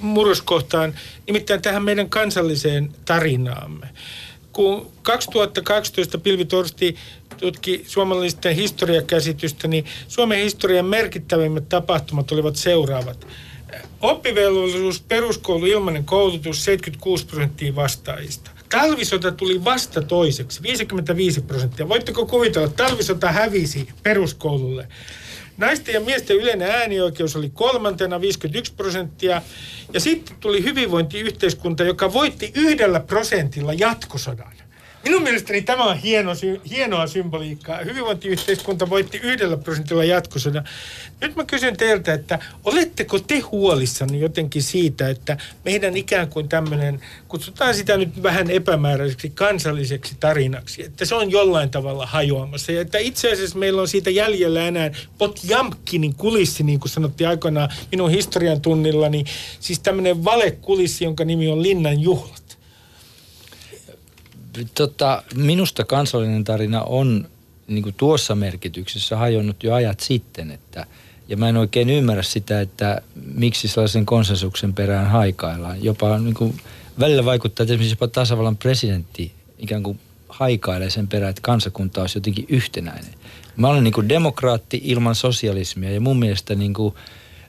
murroskohtaan, nimittäin tähän meidän kansalliseen tarinaamme. Kun 2012 Pilvi Torsti tutki suomalaisten historiakäsitystä, niin Suomen historian merkittävimmät tapahtumat olivat seuraavat. Oppivelvollisuus, peruskoulu, ilmainen koulutus, 76 prosenttia vastaajista. Talvisota tuli vasta toiseksi, 55 prosenttia. Voitteko kuvitella, että talvisota hävisi peruskoululle? Naisten ja miesten yleinen äänioikeus oli kolmantena 51 prosenttia. Ja sitten tuli hyvinvointiyhteiskunta, joka voitti yhdellä prosentilla jatkosodan. Minun mielestäni tämä on hieno, hienoa symboliikkaa. Hyvinvointiyhteiskunta voitti yhdellä prosentilla jatkosodan. Nyt mä kysyn teiltä, että oletteko te huolissanne jotenkin siitä, että meidän ikään kuin tämmöinen, kutsutaan sitä nyt vähän epämääräiseksi kansalliseksi tarinaksi, että se on jollain tavalla hajoamassa. Ja että itse asiassa meillä on siitä jäljellä enää Potjamkinin kulissi, niin kuin sanottiin aikoinaan minun historian tunnillani, siis tämmöinen valekulissi, jonka nimi on Linnan juhlat tota, minusta kansallinen tarina on niin kuin tuossa merkityksessä hajonnut jo ajat sitten, että ja mä en oikein ymmärrä sitä, että miksi sellaisen konsensuksen perään haikaillaan. Jopa niin kuin, välillä vaikuttaa, että esimerkiksi jopa tasavallan presidentti ikään kuin haikailee sen perään, että kansakunta olisi jotenkin yhtenäinen. Mä olen niin kuin demokraatti ilman sosialismia ja mun mielestä niin kuin,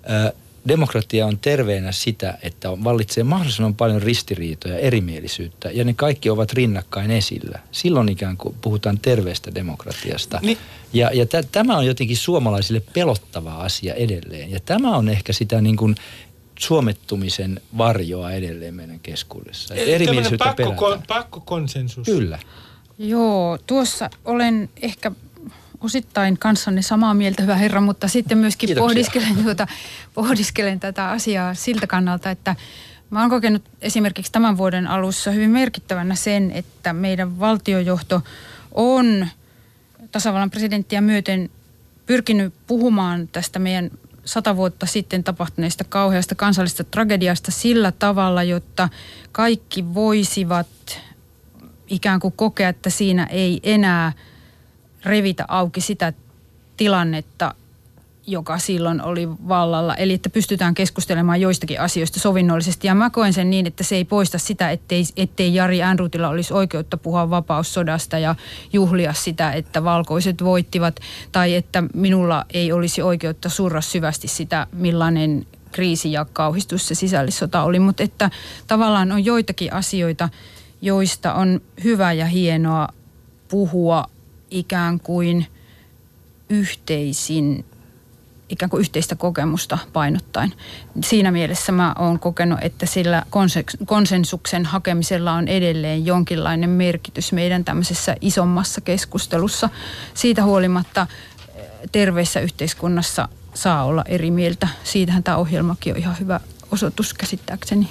äh, demokratia on terveenä sitä, että on, vallitsee mahdollisimman paljon ristiriitoja, erimielisyyttä ja ne kaikki ovat rinnakkain esillä. Silloin ikään kuin puhutaan terveestä demokratiasta. Niin. Ja, ja t- tämä on jotenkin suomalaisille pelottava asia edelleen. Ja tämä on ehkä sitä niin kuin suomettumisen varjoa edelleen meidän keskuudessa. Erimielisyyttä pakko, pakkokonsensus. Kyllä. Joo, tuossa olen ehkä osittain kanssanne samaa mieltä, hyvä herra, mutta sitten myöskin pohdiskelen, tuota, pohdiskelen tätä asiaa siltä kannalta, että mä oon kokenut esimerkiksi tämän vuoden alussa hyvin merkittävänä sen, että meidän valtiojohto on tasavallan presidenttiä myöten pyrkinyt puhumaan tästä meidän sata vuotta sitten tapahtuneesta kauheasta kansallisesta tragediasta sillä tavalla, jotta kaikki voisivat ikään kuin kokea, että siinä ei enää – revitä auki sitä tilannetta, joka silloin oli vallalla. Eli että pystytään keskustelemaan joistakin asioista sovinnollisesti. Ja mä koen sen niin, että se ei poista sitä, ettei, ettei Jari Äänrutilla olisi oikeutta puhua vapaussodasta ja juhlia sitä, että valkoiset voittivat. Tai että minulla ei olisi oikeutta surra syvästi sitä, millainen kriisi ja kauhistus se sisällissota oli. Mutta että tavallaan on joitakin asioita, joista on hyvä ja hienoa puhua ikään kuin yhteisin ikään kuin yhteistä kokemusta painottaen. Siinä mielessä mä oon kokenut, että sillä konsensuksen hakemisella on edelleen jonkinlainen merkitys meidän tämmöisessä isommassa keskustelussa. Siitä huolimatta eh, terveessä yhteiskunnassa saa olla eri mieltä. Siitähän tämä ohjelmakin on ihan hyvä osoitus käsittääkseni.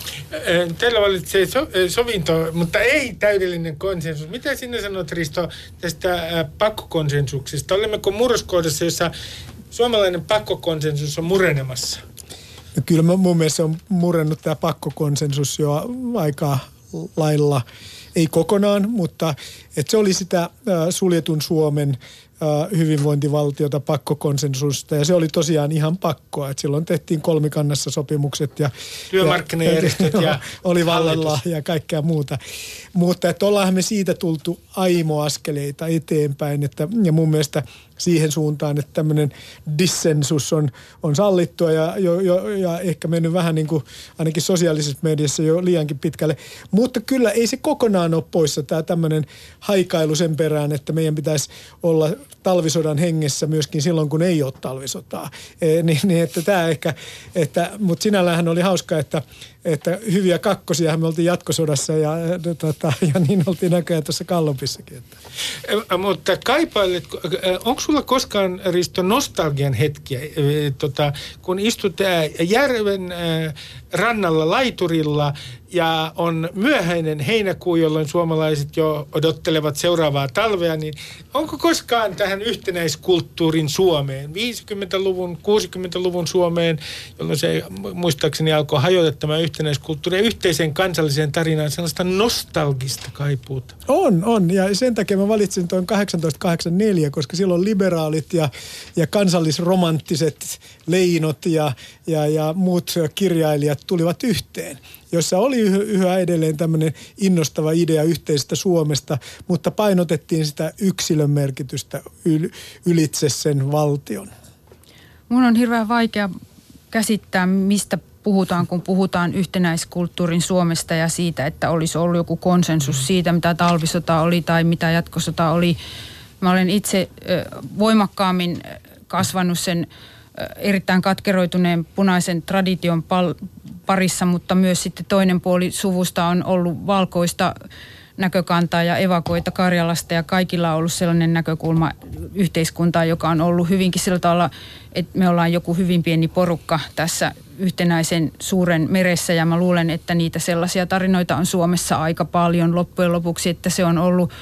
Teillä valitsee so, sovinto, mutta ei täydellinen konsensus. Mitä sinä sanot Risto tästä pakkokonsensuksesta? Olemmeko murroskohdassa, jossa suomalainen pakkokonsensus on murenemassa? No kyllä mun mielestä on murennut tämä pakkokonsensus jo aika lailla, ei kokonaan, mutta että se oli sitä suljetun Suomen hyvinvointivaltiota, pakkokonsensusta ja se oli tosiaan ihan pakkoa. että silloin tehtiin kolmikannassa sopimukset ja työmarkkinajärjestöt ja, ja oli vallalla hallitus. ja kaikkea muuta. Mutta että ollaanhan me siitä tultu aimoaskeleita eteenpäin että, ja mun mielestä siihen suuntaan, että tämmöinen dissensus on, on sallittua ja, jo, jo, ja ehkä mennyt vähän niin kuin ainakin sosiaalisessa mediassa jo liiankin pitkälle. Mutta kyllä ei se kokonaan ole poissa tämä tämmöinen haikailu sen perään, että meidän pitäisi olla talvisodan hengessä myöskin silloin, kun ei ole talvisotaa. E, niin, niin että tämä ehkä, että, mutta sinällähän oli hauska, että että hyviä kakkosia me oltiin jatkosodassa ja, tota, ja niin oltiin näköjään tuossa Kallopissakin. Että. Mutta kaipailet, onko sulla koskaan Risto nostalgian hetkiä, tota, kun istut järven rannalla laiturilla ja on myöhäinen heinäkuu, jolloin suomalaiset jo odottelevat seuraavaa talvea, niin onko koskaan tähän yhtenäiskulttuurin Suomeen, 50-luvun, 60-luvun Suomeen, jolloin se muistaakseni alkoi hajota tämä yhtenäiskulttuuri ja yhteiseen kansalliseen tarinaan sellaista nostalgista kaipuuta? On, on. Ja sen takia mä valitsin tuon 1884, koska silloin liberaalit ja, ja kansallisromanttiset leinot ja, ja, ja muut kirjailijat tulivat yhteen jossa oli yhä edelleen tämmöinen innostava idea yhteisestä Suomesta, mutta painotettiin sitä yksilön merkitystä ylitse sen valtion. Mun on hirveän vaikea käsittää, mistä puhutaan, kun puhutaan yhtenäiskulttuurin Suomesta ja siitä, että olisi ollut joku konsensus siitä, mitä talvisota oli tai mitä jatkosota oli. Mä olen itse voimakkaammin kasvanut sen erittäin katkeroituneen punaisen tradition pal- parissa, mutta myös sitten toinen puoli suvusta on ollut valkoista näkökantaa ja evakoita Karjalasta ja kaikilla on ollut sellainen näkökulma yhteiskuntaa, joka on ollut hyvinkin sillä tavalla, että me ollaan joku hyvin pieni porukka tässä yhtenäisen suuren meressä ja mä luulen, että niitä sellaisia tarinoita on Suomessa aika paljon loppujen lopuksi, että se on ollut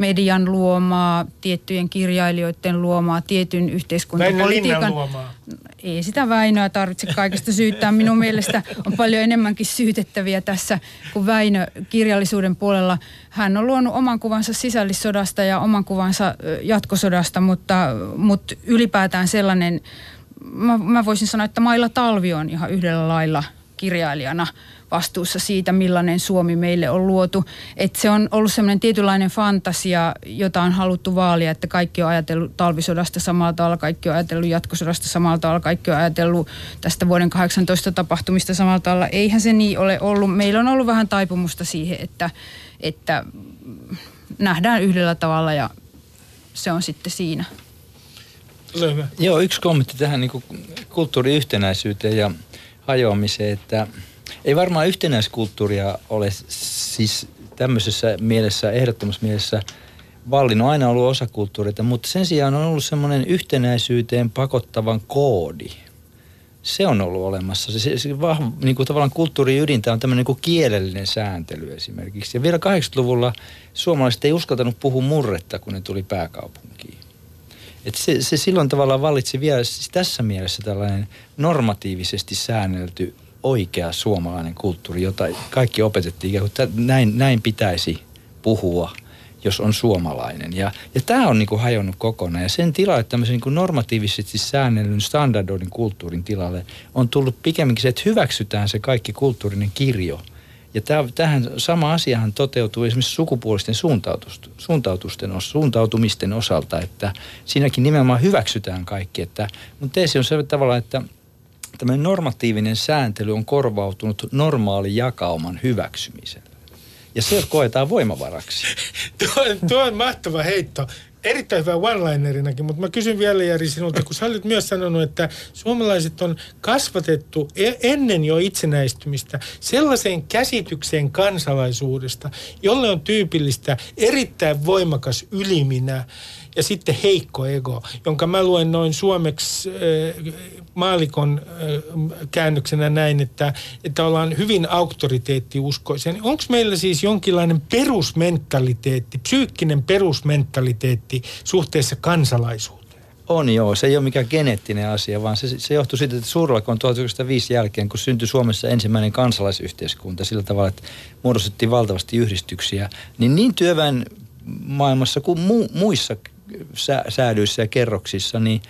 median luomaa, tiettyjen kirjailijoiden luomaa, tietyn yhteiskuntapolitiikan... luomaa. Ei sitä Väinöä tarvitse kaikesta syyttää. Minun mielestä on paljon enemmänkin syytettäviä tässä kuin Väinö kirjallisuuden puolella. Hän on luonut oman kuvansa sisällissodasta ja oman kuvansa jatkosodasta, mutta, mutta ylipäätään sellainen, mä, mä voisin sanoa, että Mailla Talvi on ihan yhdellä lailla kirjailijana – vastuussa siitä, millainen Suomi meille on luotu. Että se on ollut semmoinen tietynlainen fantasia, jota on haluttu vaalia, että kaikki on ajatellut talvisodasta samalla tavalla, kaikki on ajatellut jatkosodasta samalla tavalla, kaikki on ajatellut tästä vuoden 18 tapahtumista samalla tavalla. Eihän se niin ole ollut. Meillä on ollut vähän taipumusta siihen, että, että nähdään yhdellä tavalla ja se on sitten siinä. Joo, yksi kommentti tähän niin kulttuuriyhtenäisyyteen ja hajoamiseen, että – ei varmaan yhtenäiskulttuuria ole siis tämmöisessä mielessä, ehdottomassa mielessä vallinnut, aina ollut osa kulttuuria, mutta sen sijaan on ollut semmoinen yhtenäisyyteen pakottavan koodi. Se on ollut olemassa. Se, se vahva, niin kuin tavallaan kulttuurin ydintä on tämmöinen niin kuin kielellinen sääntely esimerkiksi. Ja vielä 80-luvulla suomalaiset ei uskaltanut puhua murretta, kun ne tuli pääkaupunkiin. Et se, se silloin tavallaan vallitsi vielä siis tässä mielessä tällainen normatiivisesti säännelty oikea suomalainen kulttuuri, jota kaikki opetettiin ikään kuin näin, näin pitäisi puhua, jos on suomalainen. Ja, ja tämä on niin kuin hajonnut kokonaan. Ja sen tila, että tämmöisen niin kuin normatiivisesti säännellyn standardoidin kulttuurin tilalle on tullut pikemminkin se, että hyväksytään se kaikki kulttuurinen kirjo. Ja tähän sama asiahan toteutuu esimerkiksi sukupuolisten suuntautusten, suuntautumisten osalta, että siinäkin nimenomaan hyväksytään kaikki. Että, mutta teesi on se tavalla, että – tämmöinen normatiivinen sääntely on korvautunut normaali jakauman hyväksymisellä. Ja se koetaan voimavaraksi. tuo, tuo on mahtava heitto erittäin hyvä one-linerinakin, mutta mä kysyn vielä Jari sinulta, kun sä olit myös sanonut, että suomalaiset on kasvatettu e- ennen jo itsenäistymistä sellaiseen käsitykseen kansalaisuudesta, jolle on tyypillistä erittäin voimakas yliminä ja sitten heikko ego, jonka mä luen noin suomeksi äh, maalikon äh, käännöksenä näin, että, että ollaan hyvin auktoriteettiuskoisia. Niin Onko meillä siis jonkinlainen perusmentaliteetti, psyykkinen perusmentaliteetti suhteessa kansalaisuuteen? On joo, se ei ole mikään geneettinen asia, vaan se, se johtuu siitä, että suurlakon 1905 jälkeen, kun syntyi Suomessa ensimmäinen kansalaisyhteiskunta sillä tavalla, että muodostettiin valtavasti yhdistyksiä, niin niin työväen maailmassa kuin mu, muissa sä, säädyissä ja kerroksissa, niin,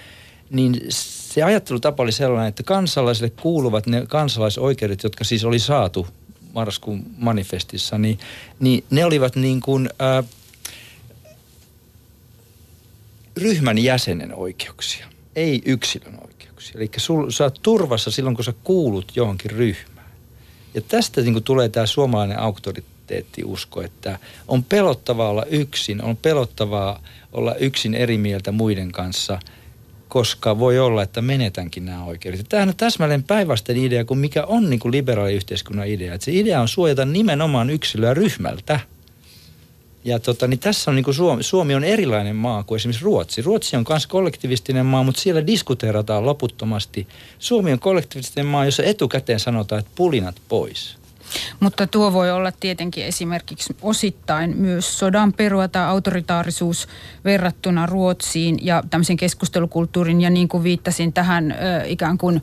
niin se ajattelutapa oli sellainen, että kansalaisille kuuluvat ne kansalaisoikeudet, jotka siis oli saatu marraskuun manifestissa, niin, niin ne olivat niin kuin, ää, ryhmän jäsenen oikeuksia, ei yksilön oikeuksia. Eli sul, sä oot turvassa silloin, kun sä kuulut johonkin ryhmään. Ja tästä niin kuin tulee tämä suomalainen auktoriteettiusko, että on pelottavaa olla yksin, on pelottavaa olla yksin eri mieltä muiden kanssa, koska voi olla, että menetänkin nämä oikeudet. Tämähän on täsmälleen päinvastainen idea kuin mikä on niin kuin liberaali yhteiskunnan idea. Että se idea on suojata nimenomaan yksilöä ryhmältä. Ja tota, niin tässä on niin kuin Suomi, Suomi on erilainen maa kuin esimerkiksi Ruotsi. Ruotsi on myös kollektivistinen maa, mutta siellä diskuteerataan loputtomasti. Suomi on kollektivistinen maa, jossa etukäteen sanotaan, että pulinat pois. Mutta tuo voi olla tietenkin esimerkiksi osittain myös sodan perua tai autoritaarisuus verrattuna Ruotsiin ja tämmöisen keskustelukulttuurin. Ja niin kuin viittasin tähän ikään kuin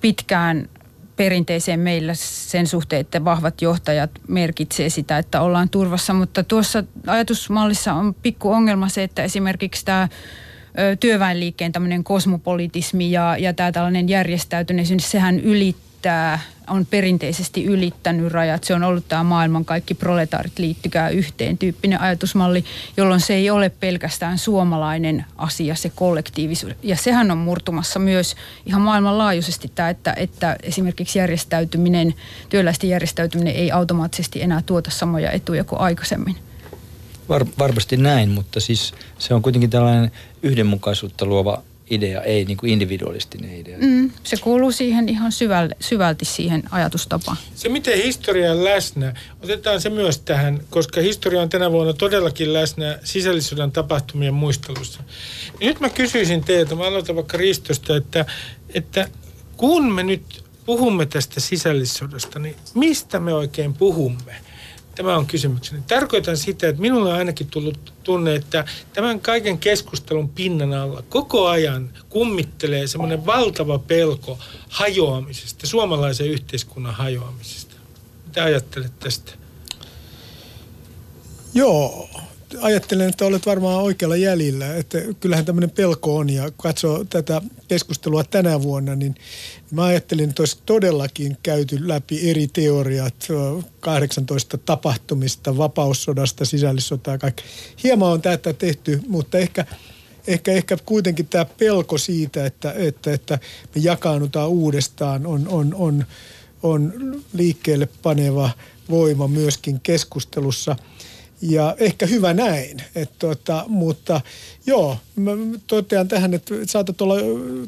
pitkään perinteiseen meillä sen suhteen, että vahvat johtajat merkitsee sitä, että ollaan turvassa, mutta tuossa ajatusmallissa on pikku ongelma se, että esimerkiksi tämä työväenliikkeen tämmöinen kosmopolitismi ja, ja tämä tällainen järjestäytyneisyys, sehän ylittää ylittää, on perinteisesti ylittänyt rajat. Se on ollut tämä maailman kaikki proletaarit liittykää yhteen tyyppinen ajatusmalli, jolloin se ei ole pelkästään suomalainen asia, se kollektiivisuus. Ja sehän on murtumassa myös ihan maailmanlaajuisesti tämä, että, että esimerkiksi järjestäytyminen, työläisten järjestäytyminen ei automaattisesti enää tuota samoja etuja kuin aikaisemmin. Var, varmasti näin, mutta siis se on kuitenkin tällainen yhdenmukaisuutta luova idea, ei niin kuin individualistinen idea. Mm, se kuuluu siihen ihan syvälle, syvälti siihen ajatustapaan. Se, miten historia on läsnä, otetaan se myös tähän, koska historia on tänä vuonna todellakin läsnä sisällissodan tapahtumien muistelussa. Nyt mä kysyisin teiltä, mä aloitan vaikka Ristosta, että, että kun me nyt puhumme tästä sisällissodasta, niin mistä me oikein puhumme? Tämä on kysymykseni. Tarkoitan sitä, että minulle on ainakin tullut tunne, että tämän kaiken keskustelun pinnan alla koko ajan kummittelee semmoinen valtava pelko hajoamisesta, suomalaisen yhteiskunnan hajoamisesta. Mitä ajattelet tästä? Joo, ajattelen, että olet varmaan oikealla jäljellä. Että kyllähän tämmöinen pelko on ja katsoo tätä keskustelua tänä vuonna, niin mä ajattelin, että olisi todellakin käyty läpi eri teoriat 18 tapahtumista, vapaussodasta, sisällissotaa ja kaikki. Hieman on tätä tehty, mutta ehkä, ehkä, ehkä kuitenkin tämä pelko siitä, että, että, että me jakaannutaan uudestaan on, on, on, on liikkeelle paneva voima myöskin keskustelussa – ja ehkä hyvä näin. Et tuota, mutta joo, mä totean tähän, että saatat olla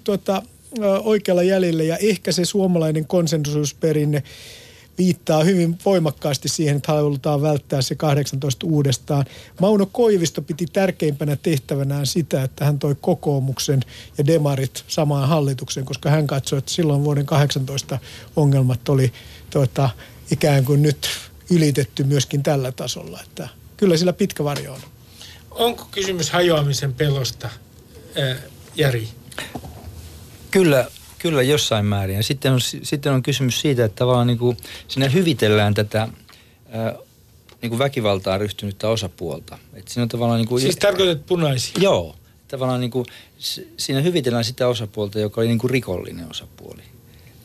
tuota, oikealla jäljellä ja ehkä se suomalainen konsensusperinne viittaa hyvin voimakkaasti siihen, että halutaan välttää se 18 uudestaan. Mauno Koivisto piti tärkeimpänä tehtävänään sitä, että hän toi kokoomuksen ja demarit samaan hallitukseen, koska hän katsoi, että silloin vuoden 18 ongelmat oli tuota, ikään kuin nyt ylitetty myöskin tällä tasolla. Että kyllä sillä pitkä varjo on. Onko kysymys hajoamisen pelosta, ää, Jari? Kyllä, kyllä jossain määrin. Ja sitten on, sitten on kysymys siitä, että tavallaan niin kuin siinä hyvitellään tätä niin kuin väkivaltaa ryhtynyttä osapuolta. Et siinä on tavallaan niin kuin, siis tarkoitat punaisia? Joo. Tavallaan niin kuin, siinä hyvitellään sitä osapuolta, joka oli niin kuin rikollinen osapuoli.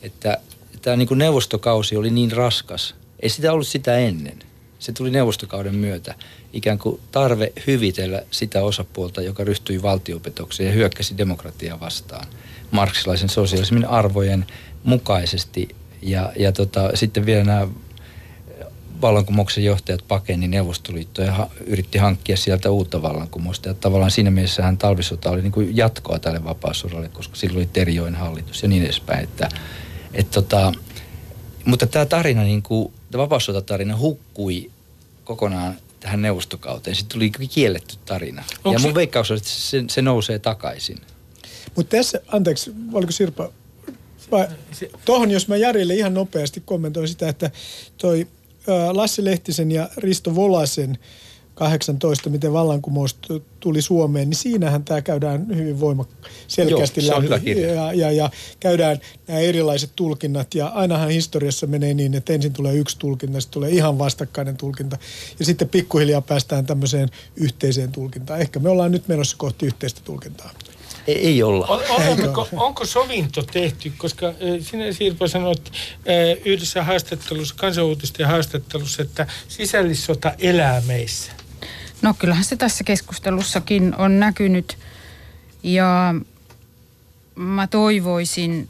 Että tämä niin kuin neuvostokausi oli niin raskas. Ei sitä ollut sitä ennen se tuli neuvostokauden myötä ikään kuin tarve hyvitellä sitä osapuolta, joka ryhtyi valtiopetokseen ja hyökkäsi demokratiaa vastaan marksilaisen sosiaalismin arvojen mukaisesti. Ja, ja tota, sitten vielä nämä vallankumouksen johtajat pakeni Neuvostoliittoa ja ha, yritti hankkia sieltä uutta vallankumousta. Ja tavallaan siinä mielessä hän talvisota oli niin kuin jatkoa tälle vapaasodalle, koska silloin oli Terjoen hallitus ja niin edespäin. Että, et tota, mutta tämä tarina, niin kuin, tämä vapaussotatarina hukkui kokonaan tähän neuvostokauteen. Sitten tuli kielletty tarina. Onko ja mun se... veikkaus on, että se, se nousee takaisin. Mutta tässä, anteeksi, oliko Sirpa, vai, tohon jos mä Järjelle ihan nopeasti kommentoin sitä, että toi Lasse Lehtisen ja Risto Volasen 18, miten vallankumous tuli Suomeen, niin siinähän tämä käydään hyvin voimakkaasti selkeästi Joo, se on läpi. Ja, ja, ja käydään nämä erilaiset tulkinnat ja ainahan historiassa menee niin, että ensin tulee yksi tulkinta, sitten tulee ihan vastakkainen tulkinta ja sitten pikkuhiljaa päästään tämmöiseen yhteiseen tulkintaan. Ehkä me ollaan nyt menossa kohti yhteistä tulkintaa. Ei, ei olla. On, onko, onko sovinto tehty, koska sinä Sirpa sanoit yhdessä haastattelussa, kansanuutisten haastattelussa, että sisällissota elää meissä. No kyllähän se tässä keskustelussakin on näkynyt ja mä toivoisin,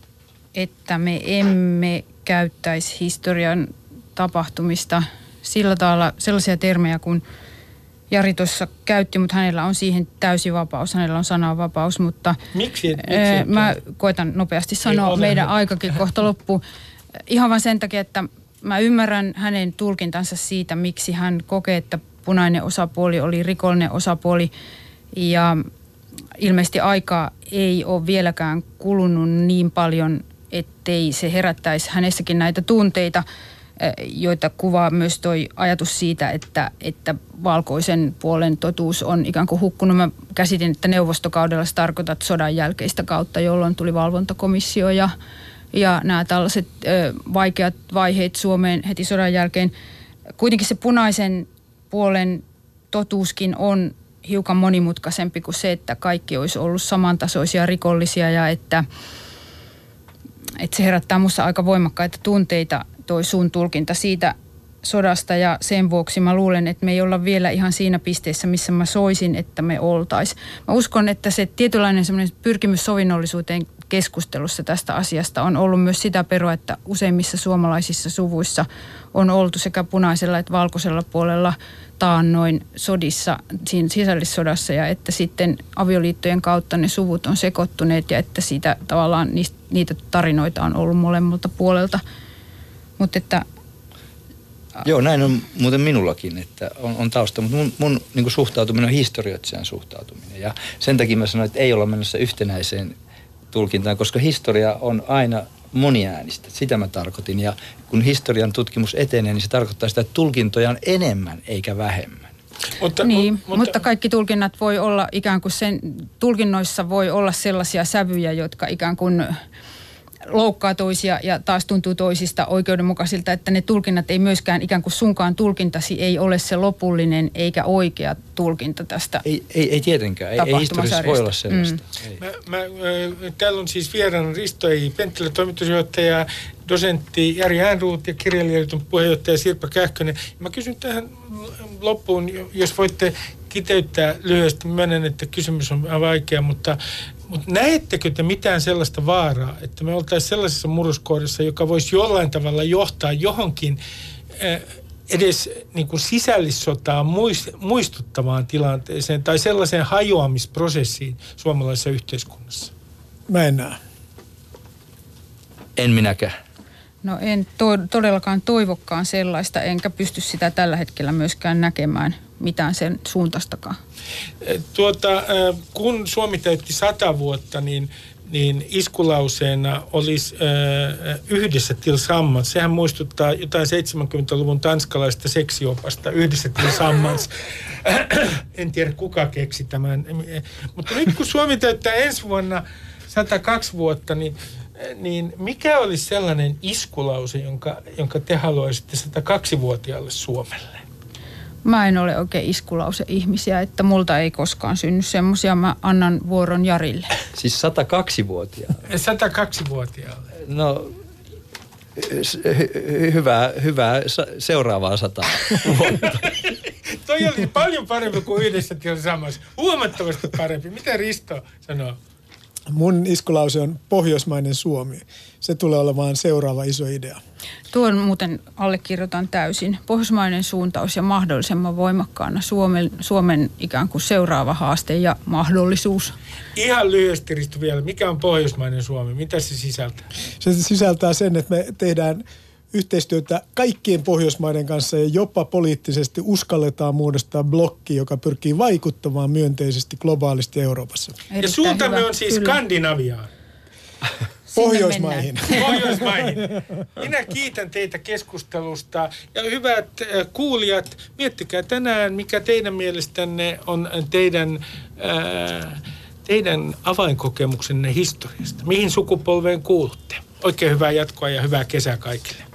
että me emme käyttäisi historian tapahtumista sillä tavalla sellaisia termejä kuin Jari tuossa käytti, mutta hänellä on siihen täysi vapaus, hänellä on sananvapaus, mutta miksi, miksi et, mä koitan nopeasti sanoa, meidän aikakin kohta loppuu. Ihan vain sen takia, että mä ymmärrän hänen tulkintansa siitä, miksi hän kokee, että punainen osapuoli oli rikollinen osapuoli. Ja ilmeisesti aika ei ole vieläkään kulunut niin paljon, ettei se herättäisi hänessäkin näitä tunteita, eh, joita kuvaa myös toi ajatus siitä, että, että valkoisen puolen totuus on ikään kuin hukkunut. Mä käsitin, että neuvostokaudella se tarkoitat sodan jälkeistä kautta, jolloin tuli valvontakomissio ja, ja nämä tällaiset ö, vaikeat vaiheet Suomeen heti sodan jälkeen. Kuitenkin se punaisen puolen totuuskin on hiukan monimutkaisempi kuin se, että kaikki olisi ollut samantasoisia rikollisia ja että että se herättää minussa aika voimakkaita tunteita toi sun tulkinta siitä sodasta ja sen vuoksi mä luulen, että me ei olla vielä ihan siinä pisteessä, missä mä soisin, että me oltais. Mä uskon, että se tietynlainen semmoinen pyrkimys sovinnollisuuteen keskustelussa tästä asiasta on ollut myös sitä perua, että useimmissa suomalaisissa suvuissa on oltu sekä punaisella että valkoisella puolella taannoin sodissa, siinä sisällissodassa ja että sitten avioliittojen kautta ne suvut on sekoittuneet ja että siitä tavallaan niistä, niitä tarinoita on ollut molemmilta puolelta. Mutta että Joo, näin on muuten minullakin, että on, on tausta, mutta mun, mun niin suhtautuminen on historioitsijan suhtautuminen. Ja sen takia mä sanoin, että ei olla menossa yhtenäiseen tulkintaan, koska historia on aina moniäänistä. Sitä mä tarkoitin. Ja kun historian tutkimus etenee, niin se tarkoittaa sitä, että tulkintoja on enemmän eikä vähemmän. Mutta, niin, mutta, mutta kaikki tulkinnat voi olla ikään kuin sen, tulkinnoissa voi olla sellaisia sävyjä, jotka ikään kuin loukkaa toisia ja taas tuntuu toisista oikeudenmukaisilta, että ne tulkinnat ei myöskään ikään kuin sunkaan tulkintasi ei ole se lopullinen eikä oikea tulkinta tästä Ei, ei, ei tietenkään, ei, ei historiassa voi olla sellaista. Mm. Mä, mä, äh, täällä on siis vieraana Risto I. Penttilä, toimitusjohtaja, dosentti Jari Äänruut ja kirjailijaliiton puheenjohtaja Sirpa Kähkönen. Mä kysyn tähän loppuun, jos voitte kiteyttää lyhyesti. Myönnän, että kysymys on vaikea, mutta mutta näettekö te mitään sellaista vaaraa, että me oltaisiin sellaisessa murroskohdassa, joka voisi jollain tavalla johtaa johonkin äh, edes niin kuin sisällissotaa muistuttavaan tilanteeseen tai sellaiseen hajoamisprosessiin suomalaisessa yhteiskunnassa? Mä en näe. En minäkään. No en to- todellakaan toivokkaan sellaista, enkä pysty sitä tällä hetkellä myöskään näkemään mitään sen suuntaistakaan. Tuota, kun Suomi täytti sata vuotta, niin niin iskulauseena olisi äh, yhdessä tilsammans. Sehän muistuttaa jotain 70-luvun tanskalaista seksiopasta, yhdessä tilsammans. en tiedä kuka keksi tämän. Mutta nyt kun Suomi täyttää ensi vuonna 102 vuotta, niin niin mikä olisi sellainen iskulause, jonka, jonka te haluaisitte 102-vuotiaalle Suomelle? Mä en ole oikein iskulause ihmisiä, että multa ei koskaan synny semmoisia. Mä annan vuoron Jarille. Siis 102-vuotiaalle? 102-vuotiaalle. No, hy- hyvää, hyvää seuraavaa sata vuotta. Toi oli paljon parempi kuin yhdessä samassa. Huomattavasti parempi. Mitä Risto sanoo? Mun iskulause on pohjoismainen Suomi. Se tulee olemaan seuraava iso idea. Tuon muuten allekirjoitan täysin. Pohjoismainen suuntaus ja mahdollisimman voimakkaana Suomen, Suomen ikään kuin seuraava haaste ja mahdollisuus. Ihan lyhyesti Risto vielä, mikä on pohjoismainen Suomi? Mitä se sisältää? Se sisältää sen, että me tehdään yhteistyötä kaikkien Pohjoismaiden kanssa ja jopa poliittisesti uskalletaan muodostaa blokki, joka pyrkii vaikuttamaan myönteisesti globaalisti Euroopassa. Erittäin ja suuntamme hyvä. on siis Kyllä. Skandinaviaan. Pohjoismaihin. Pohjoismaihin. Minä kiitän teitä keskustelusta ja hyvät äh, kuulijat, miettikää tänään, mikä teidän mielestänne on teidän, äh, teidän avainkokemuksenne historiasta. Mihin sukupolveen kuulutte? Oikein hyvää jatkoa ja hyvää kesää kaikille.